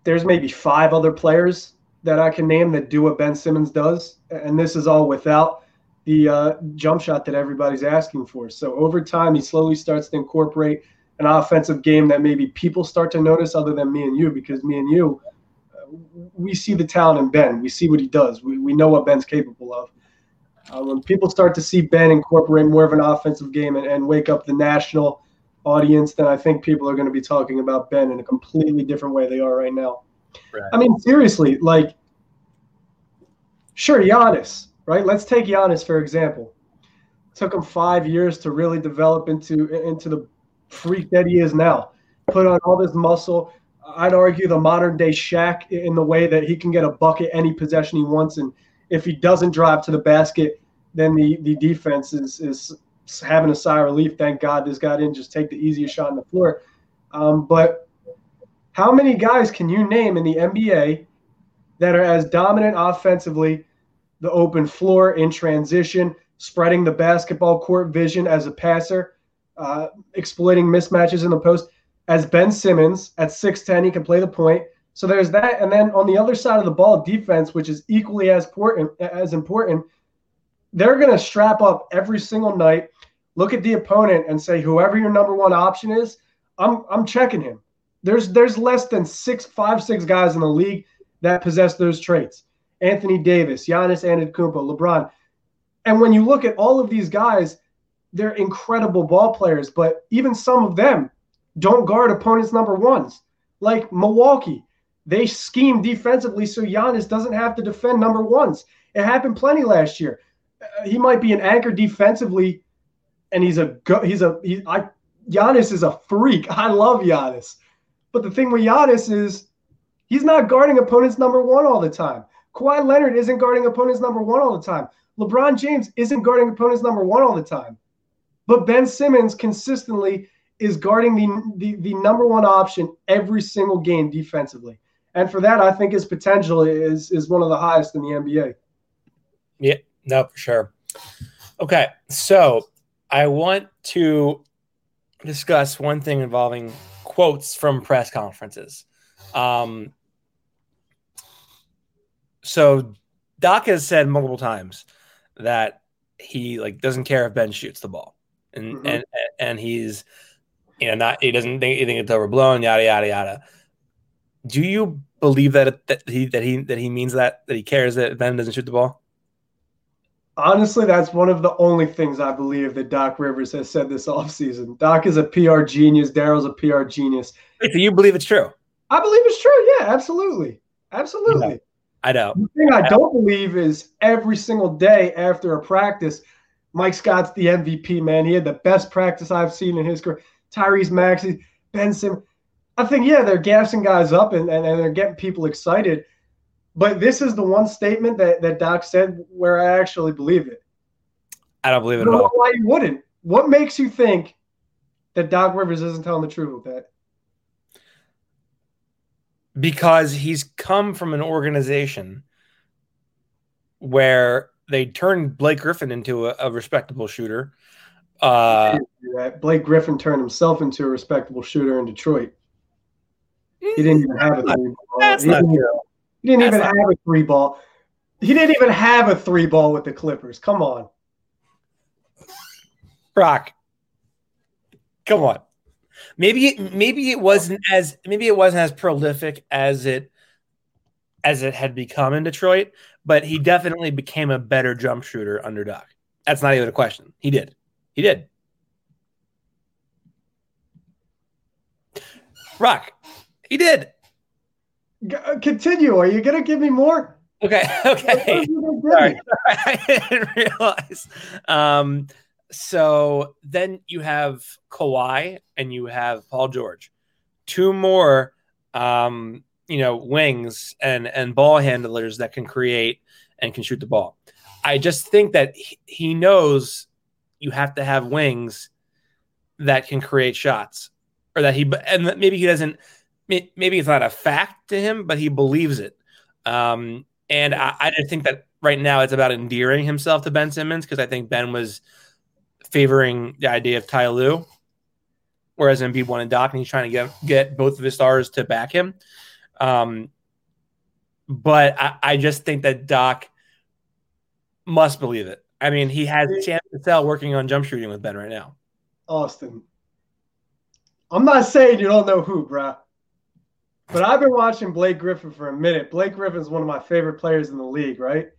C: there's maybe five other players that I can name that do what Ben Simmons does, and this is all without the uh, jump shot that everybody's asking for. So over time, he slowly starts to incorporate an offensive game that maybe people start to notice other than me and you because me and you uh, we see the talent in Ben. We see what he does. We, we know what Ben's capable of. Uh, when people start to see Ben incorporate more of an offensive game and, and wake up the national audience, then I think people are going to be talking about Ben in a completely different way they are right now. Right. I mean, seriously, like, sure, Giannis, right? Let's take Giannis for example. It took him five years to really develop into into the freak that he is now. Put on all this muscle. I'd argue the modern day Shaq in the way that he can get a bucket any possession he wants, and if he doesn't drive to the basket, then the the defense is is having a sigh of relief. Thank God this guy didn't just take the easiest shot on the floor. Um, but how many guys can you name in the NBA that are as dominant offensively, the open floor in transition, spreading the basketball court vision as a passer? uh, exploiting mismatches in the post. As Ben Simmons at 6'10, he can play the point. So there's that. And then on the other side of the ball, defense, which is equally as important, as important, they're going to strap up every single night, look at the opponent and say, whoever your number one option is, I'm, I'm checking him. There's, there's less than six, five, six guys in the league that possess those traits. Anthony Davis, Giannis Antetokounmpo, LeBron. And when you look at all of these guys, they're incredible ball players, but even some of them don't guard opponents' number ones. Like Milwaukee, they scheme defensively so Giannis doesn't have to defend number ones. It happened plenty last year. He might be an anchor defensively, and he's a go, he's a he, I Giannis is a freak. <laughs> I love Giannis, but the thing with Giannis is he's not guarding opponents' number one all the time. Kawhi Leonard isn't guarding opponents' number one all the time. LeBron James isn't guarding opponents' number one all the time. But Ben Simmons consistently is guarding the, the, the number one option every single game defensively. And for that, I think his potential is is one of the highest in the NBA.
B: Yeah, no, for sure. Okay, so I want to discuss one thing involving quotes from press conferences. Um, so Doc has said multiple times that he like doesn't care if Ben shoots the ball, and
C: Mhm.
B: and and he's you know not he doesn't think, he think it's overblown, yada yada yada. Do you believe that that he that he that he means that that he cares that Ben doesn't shoot the ball?
C: Honestly, that's one of the only things I believe that Doc Rivers has said this offseason. Doc is a PR genius. Daryl's a PR genius.
B: Wait, do you believe it's true?
C: I believe it's true. Yeah, absolutely. Absolutely.
B: I know.
C: The thing I don't believe is every single day after a practice, Mike Scott's the MVP, man. He had the best practice I've seen in his career. Tyrese Maxey, Ben Simmons. I think, yeah, they're gassing guys up and, and, and they're getting people excited. But this is the one statement that, that Doc said where I actually believe it.
B: I don't believe
C: I
B: it
C: don't
B: at all.
C: why you wouldn't. What makes you think that Doc Rivers isn't telling the truth with that?
B: because he's come from an organization where they turned Blake Griffin into a, a respectable shooter. Uh,
C: Blake Griffin turned himself into a respectable shooter in Detroit. He didn't even have a three ball.
B: That's
C: he didn't,
B: true.
C: He didn't
B: That's
C: even
B: not-
C: have a three ball. He didn't even have a three ball with the Clippers. Come on.
B: Brock, come on. Maybe it, maybe it wasn't as maybe it wasn't as prolific as it as it had become in Detroit, but he definitely became a better jump shooter under Doc. That's not even a question. He did. He did. Rock, he did.
C: Uh, continue. Are you going to give me more?
B: Okay. <laughs> Okay.
C: are you gonna give
B: Sorry. <laughs> I didn't realize. Um, so then you have Kawhi and you have Paul George, two more, um, you know, wings and and ball handlers that can create and can shoot the ball. I just think that he knows you have to have wings that can create shots, or that he and maybe he doesn't. May- Maybe it's not a fact to him, but he believes it. Um, and I, I just think that right now it's about endearing himself to Ben Simmons because I think Ben was favoring the idea of Ty Lue, whereas Embiid wanted Doc, and he's trying to get get both of his stars to back him. Um, but I, I just think that Doc must believe it. I mean, he has a chance to tell working on jump shooting with Ben right now.
C: Austin. I'm not saying you don't know who, bruh. But I've been watching Blake Griffin for a minute. Blake Griffin is one of my favorite players in the league, right?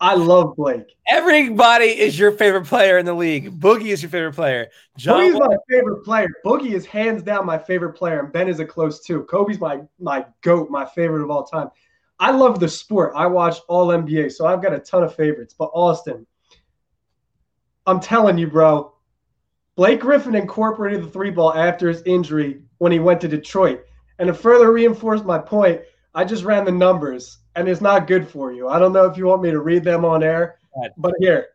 C: I love Blake.
B: Everybody is your favorite player in the league. Boogie is your favorite player. John
C: Boogie's
B: Wall-
C: my favorite player. Boogie is hands down my favorite player, and Ben is a close two. Kobe's my my goat, my favorite of all time. I love the sport. I watched all NBA, so I've got a ton of favorites. But Austin, I'm telling you, bro, Blake Griffin incorporated the three ball after his injury when he went to Detroit. And to further reinforce my point, I just ran the numbers, and it's not good for you. I don't know if you want me to read them on air, but here,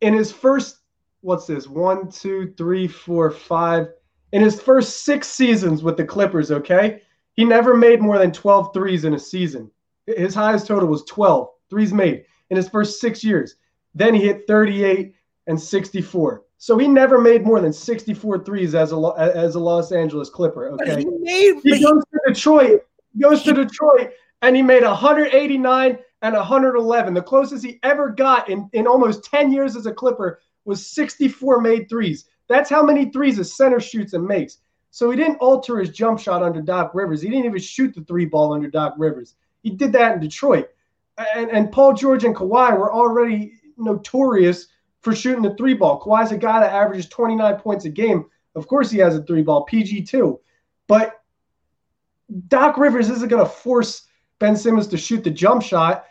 C: in his first, what's this? One, two, three, four, five. In his first six seasons with the Clippers, okay, he never made more than 12 threes in a season. His highest total was 12 threes made in his first six years. Then he hit 38 and 64. So he never made more than 64 threes as a as a Los Angeles Clipper. Okay,
B: he made,
C: he goes to Detroit, he goes to Detroit, and he made 189 and 111. The closest he ever got in, in almost 10 years as a Clipper was 64 made threes. That's how many threes a center shoots and makes. So he didn't alter his jump shot under Doc Rivers. He didn't even shoot the three ball under Doc Rivers. He did that in Detroit. And, and Paul George and Kawhi were already notorious for shooting the three ball. Kawhi's a guy that averages 29 points a game. Of course, he has a three ball, PG too. But Doc Rivers isn't going to force Ben Simmons to shoot the jump shot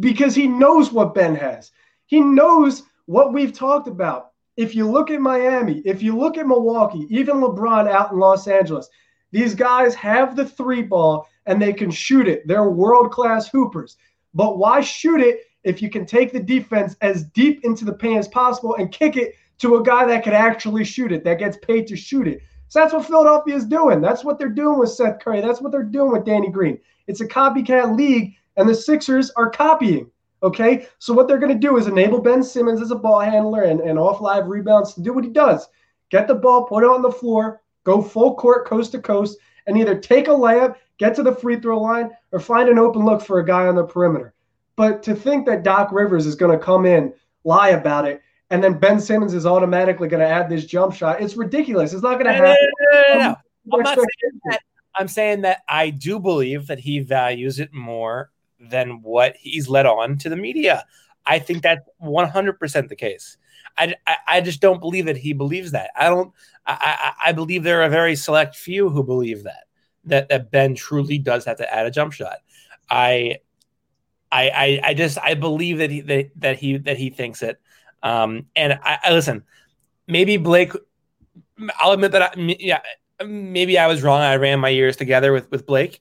C: because he knows what Ben has. He knows what we've talked about. If you look at Miami, if you look at Milwaukee, even LeBron out in Los Angeles, these guys have the three ball and they can shoot it. They're world class hoopers. But why shoot it if you can take the defense as deep into the paint as possible and kick it to a guy that can actually shoot it, that gets paid to shoot it? So that's what Philadelphia is doing. That's what they're doing with Seth Curry. That's what they're doing with Danny Green. It's a copycat league, and the Sixers are copying. Okay. So what they're going to do is enable Ben Simmons as a ball handler and, and off live rebounds to do what he does. Get the ball, put it on the floor, go full court, coast to coast, and either take a layup, get to the free throw line, or find an open look for a guy on the perimeter. But to think that Doc Rivers is going to come in, lie about it, and then Ben Simmons is automatically going to add this jump shot, it's ridiculous. It's not going to happen.
B: No, no, no, um, I'm not saying that. I'm saying that I do believe that he values it more than what he's led on to the media. I think that's 100% the case. I, I, I just don't believe that he believes that. I don't. I, I, I believe there are a very select few who believe that that that Ben truly does have to add a jump shot. I I I, I just I believe that he that, that he that he thinks it. Um, and I, I listen. Maybe Blake. I'll admit that. I, yeah, maybe I was wrong. I ran my years together with with Blake,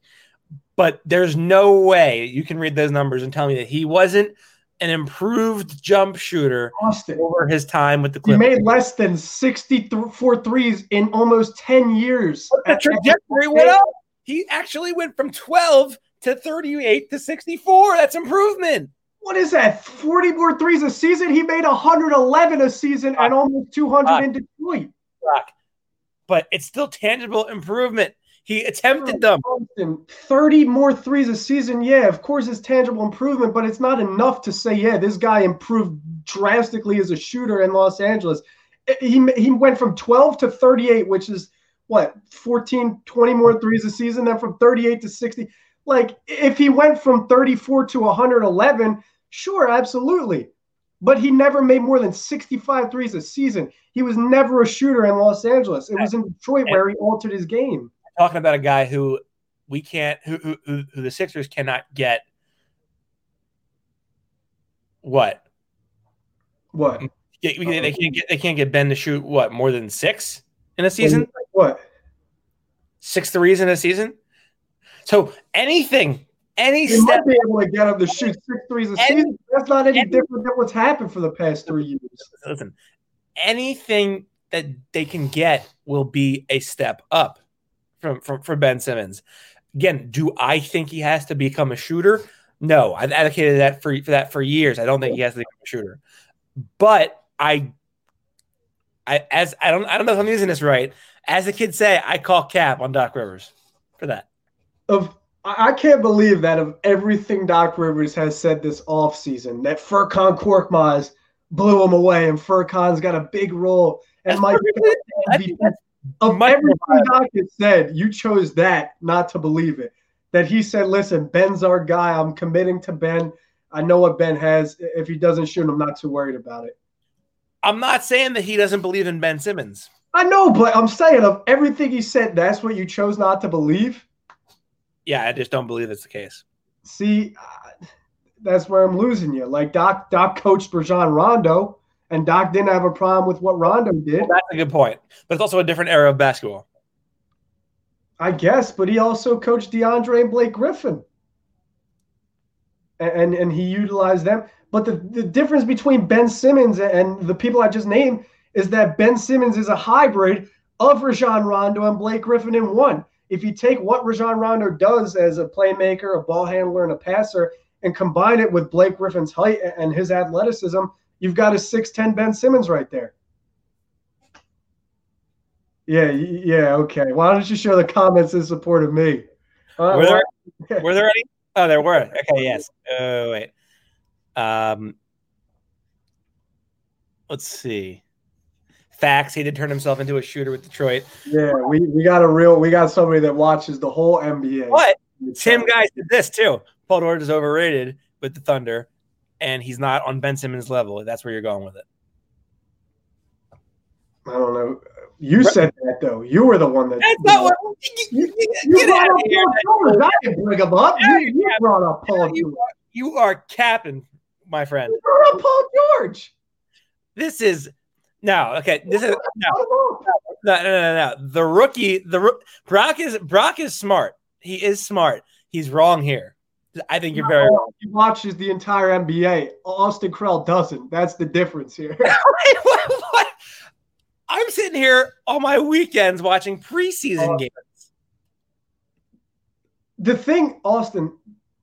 B: but there's no way you can read those numbers and tell me that he wasn't an improved jump shooter
C: Austin.
B: over his time with the Clippers.
C: He made less than 64 threes in almost 10 years.
B: the trajectory went up. He actually went from 12 to 38 to 64. That's improvement.
C: What is that? 40 more threes a season? He made 111 a season and almost 200 in Detroit.
B: Rock. But it's still tangible improvement. He attempted them.
C: 30 more threes a season. Yeah, of course it's tangible improvement, but it's not enough to say, yeah, this guy improved drastically as a shooter in Los Angeles. He, he went from 12 to 38, which is what, 14, 20 more threes a season, then from 38 to 60. Like, if he went from 34 to 111, sure, absolutely. But he never made more than 65 threes a season. He was never a shooter in Los Angeles. It was in Detroit where he altered his game.
B: Talking about a guy who we can't, who, who, who, who the Sixers cannot get. What?
C: What?
B: We- they can't get. They can't get Ben to shoot what more than six in a season.
C: What?
B: Six threes in a season. So anything, any
C: He
B: step
C: might be able to get him to shoot six threes a
B: Any-
C: season. That's not any
B: any-
C: different than what's happened for the past three years.
B: listen, anything that they can get will be a step up from from, from Ben Simmons. Again, do I think he has to become a shooter? No, I've advocated that for, for that for years. I don't think he has to become a shooter. But I I as I don't I don't know if I'm using this right. As the kids say, I call cap on Doc Rivers for that.
C: Of I can't believe that of everything Doc Rivers has said this offseason, that Furkan Korkmaz blew him away and Furkan's got a big role. And
B: That's
C: Mike,
B: perfectly- I think that's
C: of everything. Doc has said, you chose that not to believe it. That he said, listen, Ben's our guy. I'm committing to Ben. I know what Ben has. If he doesn't shoot, I'm not too worried about it.
B: I'm not saying that he doesn't believe in Ben Simmons.
C: I know, but I'm saying of everything he said, that's what you chose not to believe.
B: Yeah, I just don't believe it's the case.
C: See, uh, that's where I'm losing you. Like Doc, Doc coached Rajon Rondo, and Doc didn't have a problem with what Rondo did,
B: Well, that's a good point. But it's also a different era of basketball.
C: I guess. But he also coached DeAndre and Blake Griffin, and and, and he utilized them. But the, the difference between Ben Simmons and the people I just named is that Ben Simmons is a hybrid of Rajon Rondo and Blake Griffin in one. If you take what Rajon Rondo does as a playmaker, a ball handler, and a passer, and combine it with Blake Griffin's height and his athleticism, you've got a 6'10 Ben Simmons right there. Yeah, yeah, okay. Why don't you show the comments in support of me? Uh,
B: Were there, were there any? Oh, there were. <laughs> Okay, yes. Oh, wait. Um, let's see. Facts. He did turn himself into a shooter with Detroit.
C: yeah, we, we got a real we got somebody that watches the whole NBA.
B: But Tim Guys did this too. Paul George is overrated with the Thunder, and he's not on Ben Simmons' level. That's where you're going with it.
C: I don't know. You said that though. You were the one that.
B: That's not what.
C: You, you
B: out
C: brought up
B: here.
C: Paul George. I didn't bring him up.
B: Yeah,
C: You, you brought up Paul
B: You
C: George.
B: are, you are capping, my friend.
C: You brought up Paul George.
B: This is no okay. This is no.
C: I don't know.
B: No, no, no, no. The rookie, the Brock is Brock is smart. He is smart. He's wrong here. I think you're very wrong.
C: He watches the entire NBA. Austin Krell doesn't. That's the difference here. <laughs>
B: What- what? I'm sitting here on my weekends watching preseason
C: Uh,
B: games.
C: the thing, Austin,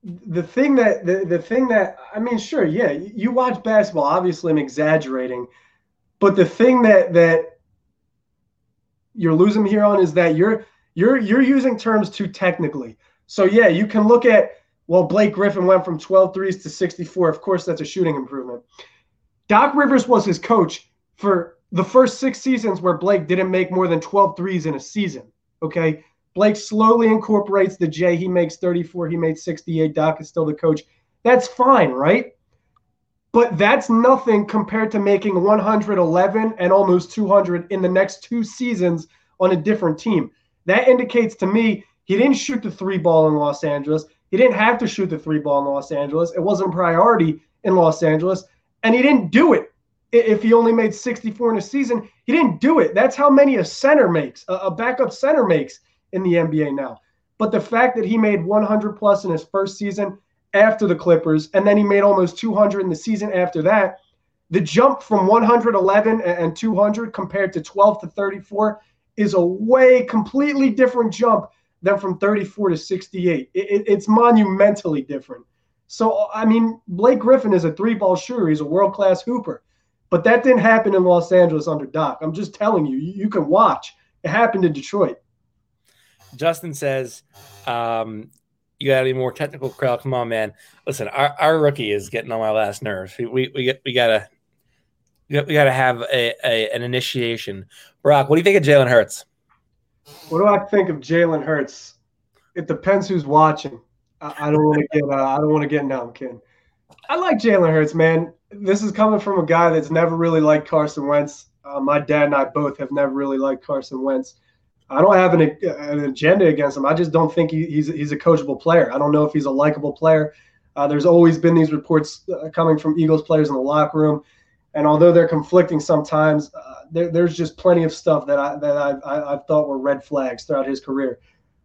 C: the thing that the, the thing that I mean, sure, yeah, you watch basketball. Obviously, I'm exaggerating, but the thing that that you're losing here on is that you're you're you're using terms too technically. So yeah, you can look at well, Blake Griffin went from 12 threes to 64. Of course, that's a shooting improvement. Doc Rivers was his coach for the first six seasons where Blake didn't make more than 12 threes in a season. Okay. Blake slowly incorporates the J. He makes 34. He made 68. Doc is still the coach. That's fine, right? But that's nothing compared to making 111 and almost 200 in the next two seasons on a different team. That indicates to me he didn't shoot the three ball in Los Angeles. He didn't have to shoot the three ball in Los Angeles. It wasn't a priority in Los Angeles. And he didn't do it if he only made 64 in a season. He didn't do it. That's how many a center makes, a backup center makes in the NBA now. But the fact that he made 100 plus in his first season after the Clippers, and then he made almost 200 in the season after that, the jump from 111 and 200 compared to 12 to 34 is a way completely different jump than from 34 to 68. It, it, it's monumentally different. So, I mean, Blake Griffin is a three ball shooter. He's a world class hooper. But that didn't happen in Los Angeles under Doc. I'm just telling you, you, you can watch. It happened in Detroit.
B: Justin says, um, you got to be more technical, Krell. Come on, man. Listen, our, our rookie is getting on my last nerves. We we, we, we gotta we gotta have a, a, an initiation. Brock, what do you think of Jalen Hurts?
C: What do I think of Jalen Hurts? It depends who's watching. I, don't want to get uh, I don't want to get numb, Ken. I like Jalen Hurts, man. This is coming from a guy that's never really liked Carson Wentz. Uh, my dad and I both have never really liked Carson Wentz. I don't have an, an agenda against him. I just don't think he, he's he's a coachable player. I don't know if he's a likable player. Uh, there's always been these reports uh, coming from Eagles players in the locker room, and although they're conflicting sometimes, uh, there, there's just plenty of stuff that I that I, have thought were red flags throughout his career.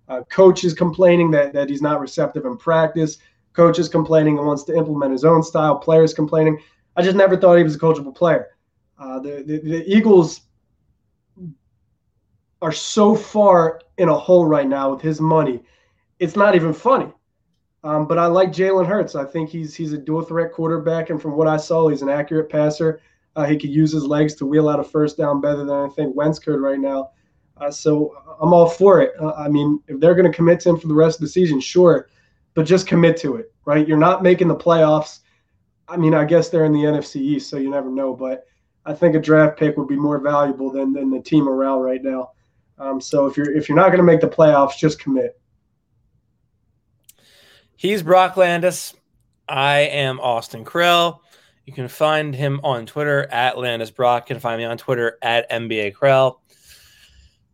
C: Uh, coach is complaining that that he's not receptive in practice. Coach is complaining and wants to implement his own style. Players complaining. I just never thought he was a coachable player. Uh, the, the the Eagles are so far in a hole right now with his money. It's not even funny. Um, but I like Jalen Hurts. I think he's he's a dual threat quarterback, and from what I saw, he's an accurate passer. Uh, he could use his legs to wheel out a first down better than I think Wentz could right now. Uh, so I'm all for it. Uh, I mean, if they're going to commit to him for the rest of the season, sure, but just commit to it, right? You're not making the playoffs. I mean, I guess they're in the NFC East, so you never know. But I think a draft pick would be more valuable than than the team around right now. Um, so if you're if you're not going to make the playoffs, just commit.
B: He's Brock Landis. I am Austin Krell. You can find him on Twitter at Landis Brock. You can find me on Twitter at NBA Krell.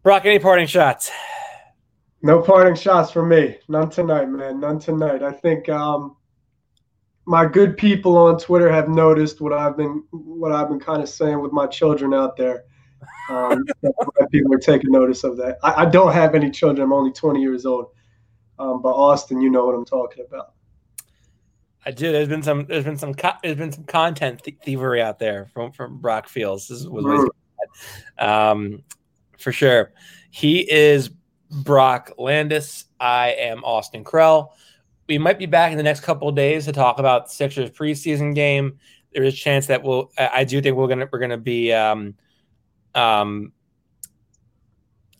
B: Brock, any parting shots?
C: No parting shots for me. None tonight, man. None tonight. I think um, my good people on Twitter have noticed what I've been what I've been kind of saying with my children out there. Um, people are taking notice of that. I, I, don't have any children. I'm only 20 years old. Um, but Austin, you know what I'm talking about.
B: I do. There's been some. There's been some. Co- there's been some content th- thievery out there from from Brock Fields. This was mm. um, for sure. He is Brock Landis. I am Austin Krell. We might be back in the next couple of days to talk about Sixers preseason game. There is a chance that we'll. I do think we're gonna we're gonna be um, um,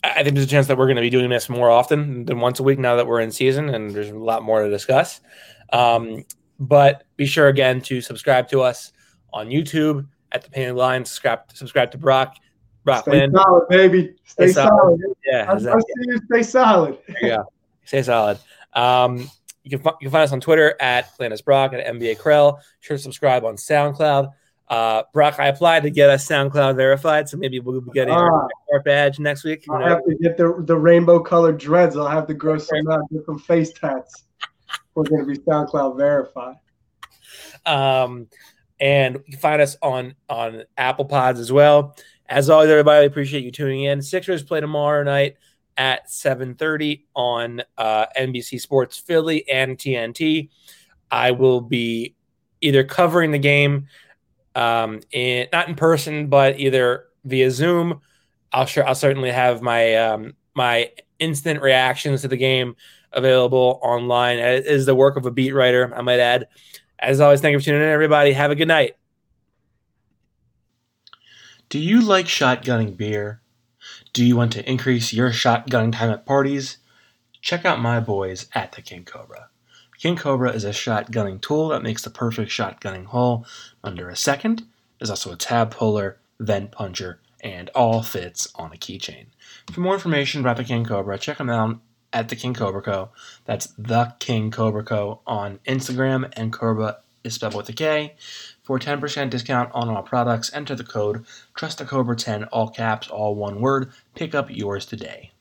B: I think there's a chance that we're going to be doing this more often than once a week now that we're in season, and there's a lot more to discuss. Um, but be sure again to subscribe to us on YouTube at the Painted Line. Subscribe, subscribe to Brock. Brock
C: stay
B: Lynn.
C: solid, baby. Stay, stay solid. solid.
B: Yeah,
C: I, exactly. I see you. Stay solid.
B: go. Stay solid. Um, you can, you can find us on Twitter at Landis Brock at NBA Krell. Sure to subscribe on SoundCloud. Uh, Brock, I applied to get a SoundCloud verified, so maybe we'll be getting our, our badge next week.
C: I'll have to get the, the rainbow colored dreads. I'll have to grow some out, get some face tats. We're going to be SoundCloud verified.
B: Um, and you can find us on on Apple Pods as well. As always, everybody, we appreciate you tuning in. Sixers play tomorrow night at 7:30 on uh, NBC Sports Philly and TNT. I will be either covering the game um, in, not in person, but either via Zoom. I'll sure I'll certainly have my um, my instant reactions to the game
D: available online. It is the work of a beat writer, I might add. As always, thank you for tuning in, everybody. Have a good night.
B: Do you like shotgunning beer? Do you want to increase your shotgunning time at parties? Check out my boys at the King Cobra. King Cobra is a shotgunning tool that makes the perfect shotgunning hole under a second. There's also a tab puller, vent puncher, and all fits on a keychain. For more information about the King Cobra, check them out at the King Cobra Co. That's the King Cobra Co. on Instagram, and Cobra is spelled with a K. For 10% discount on all products, enter the code Trust the Cobra 10, all caps, all one word. Pick up yours today.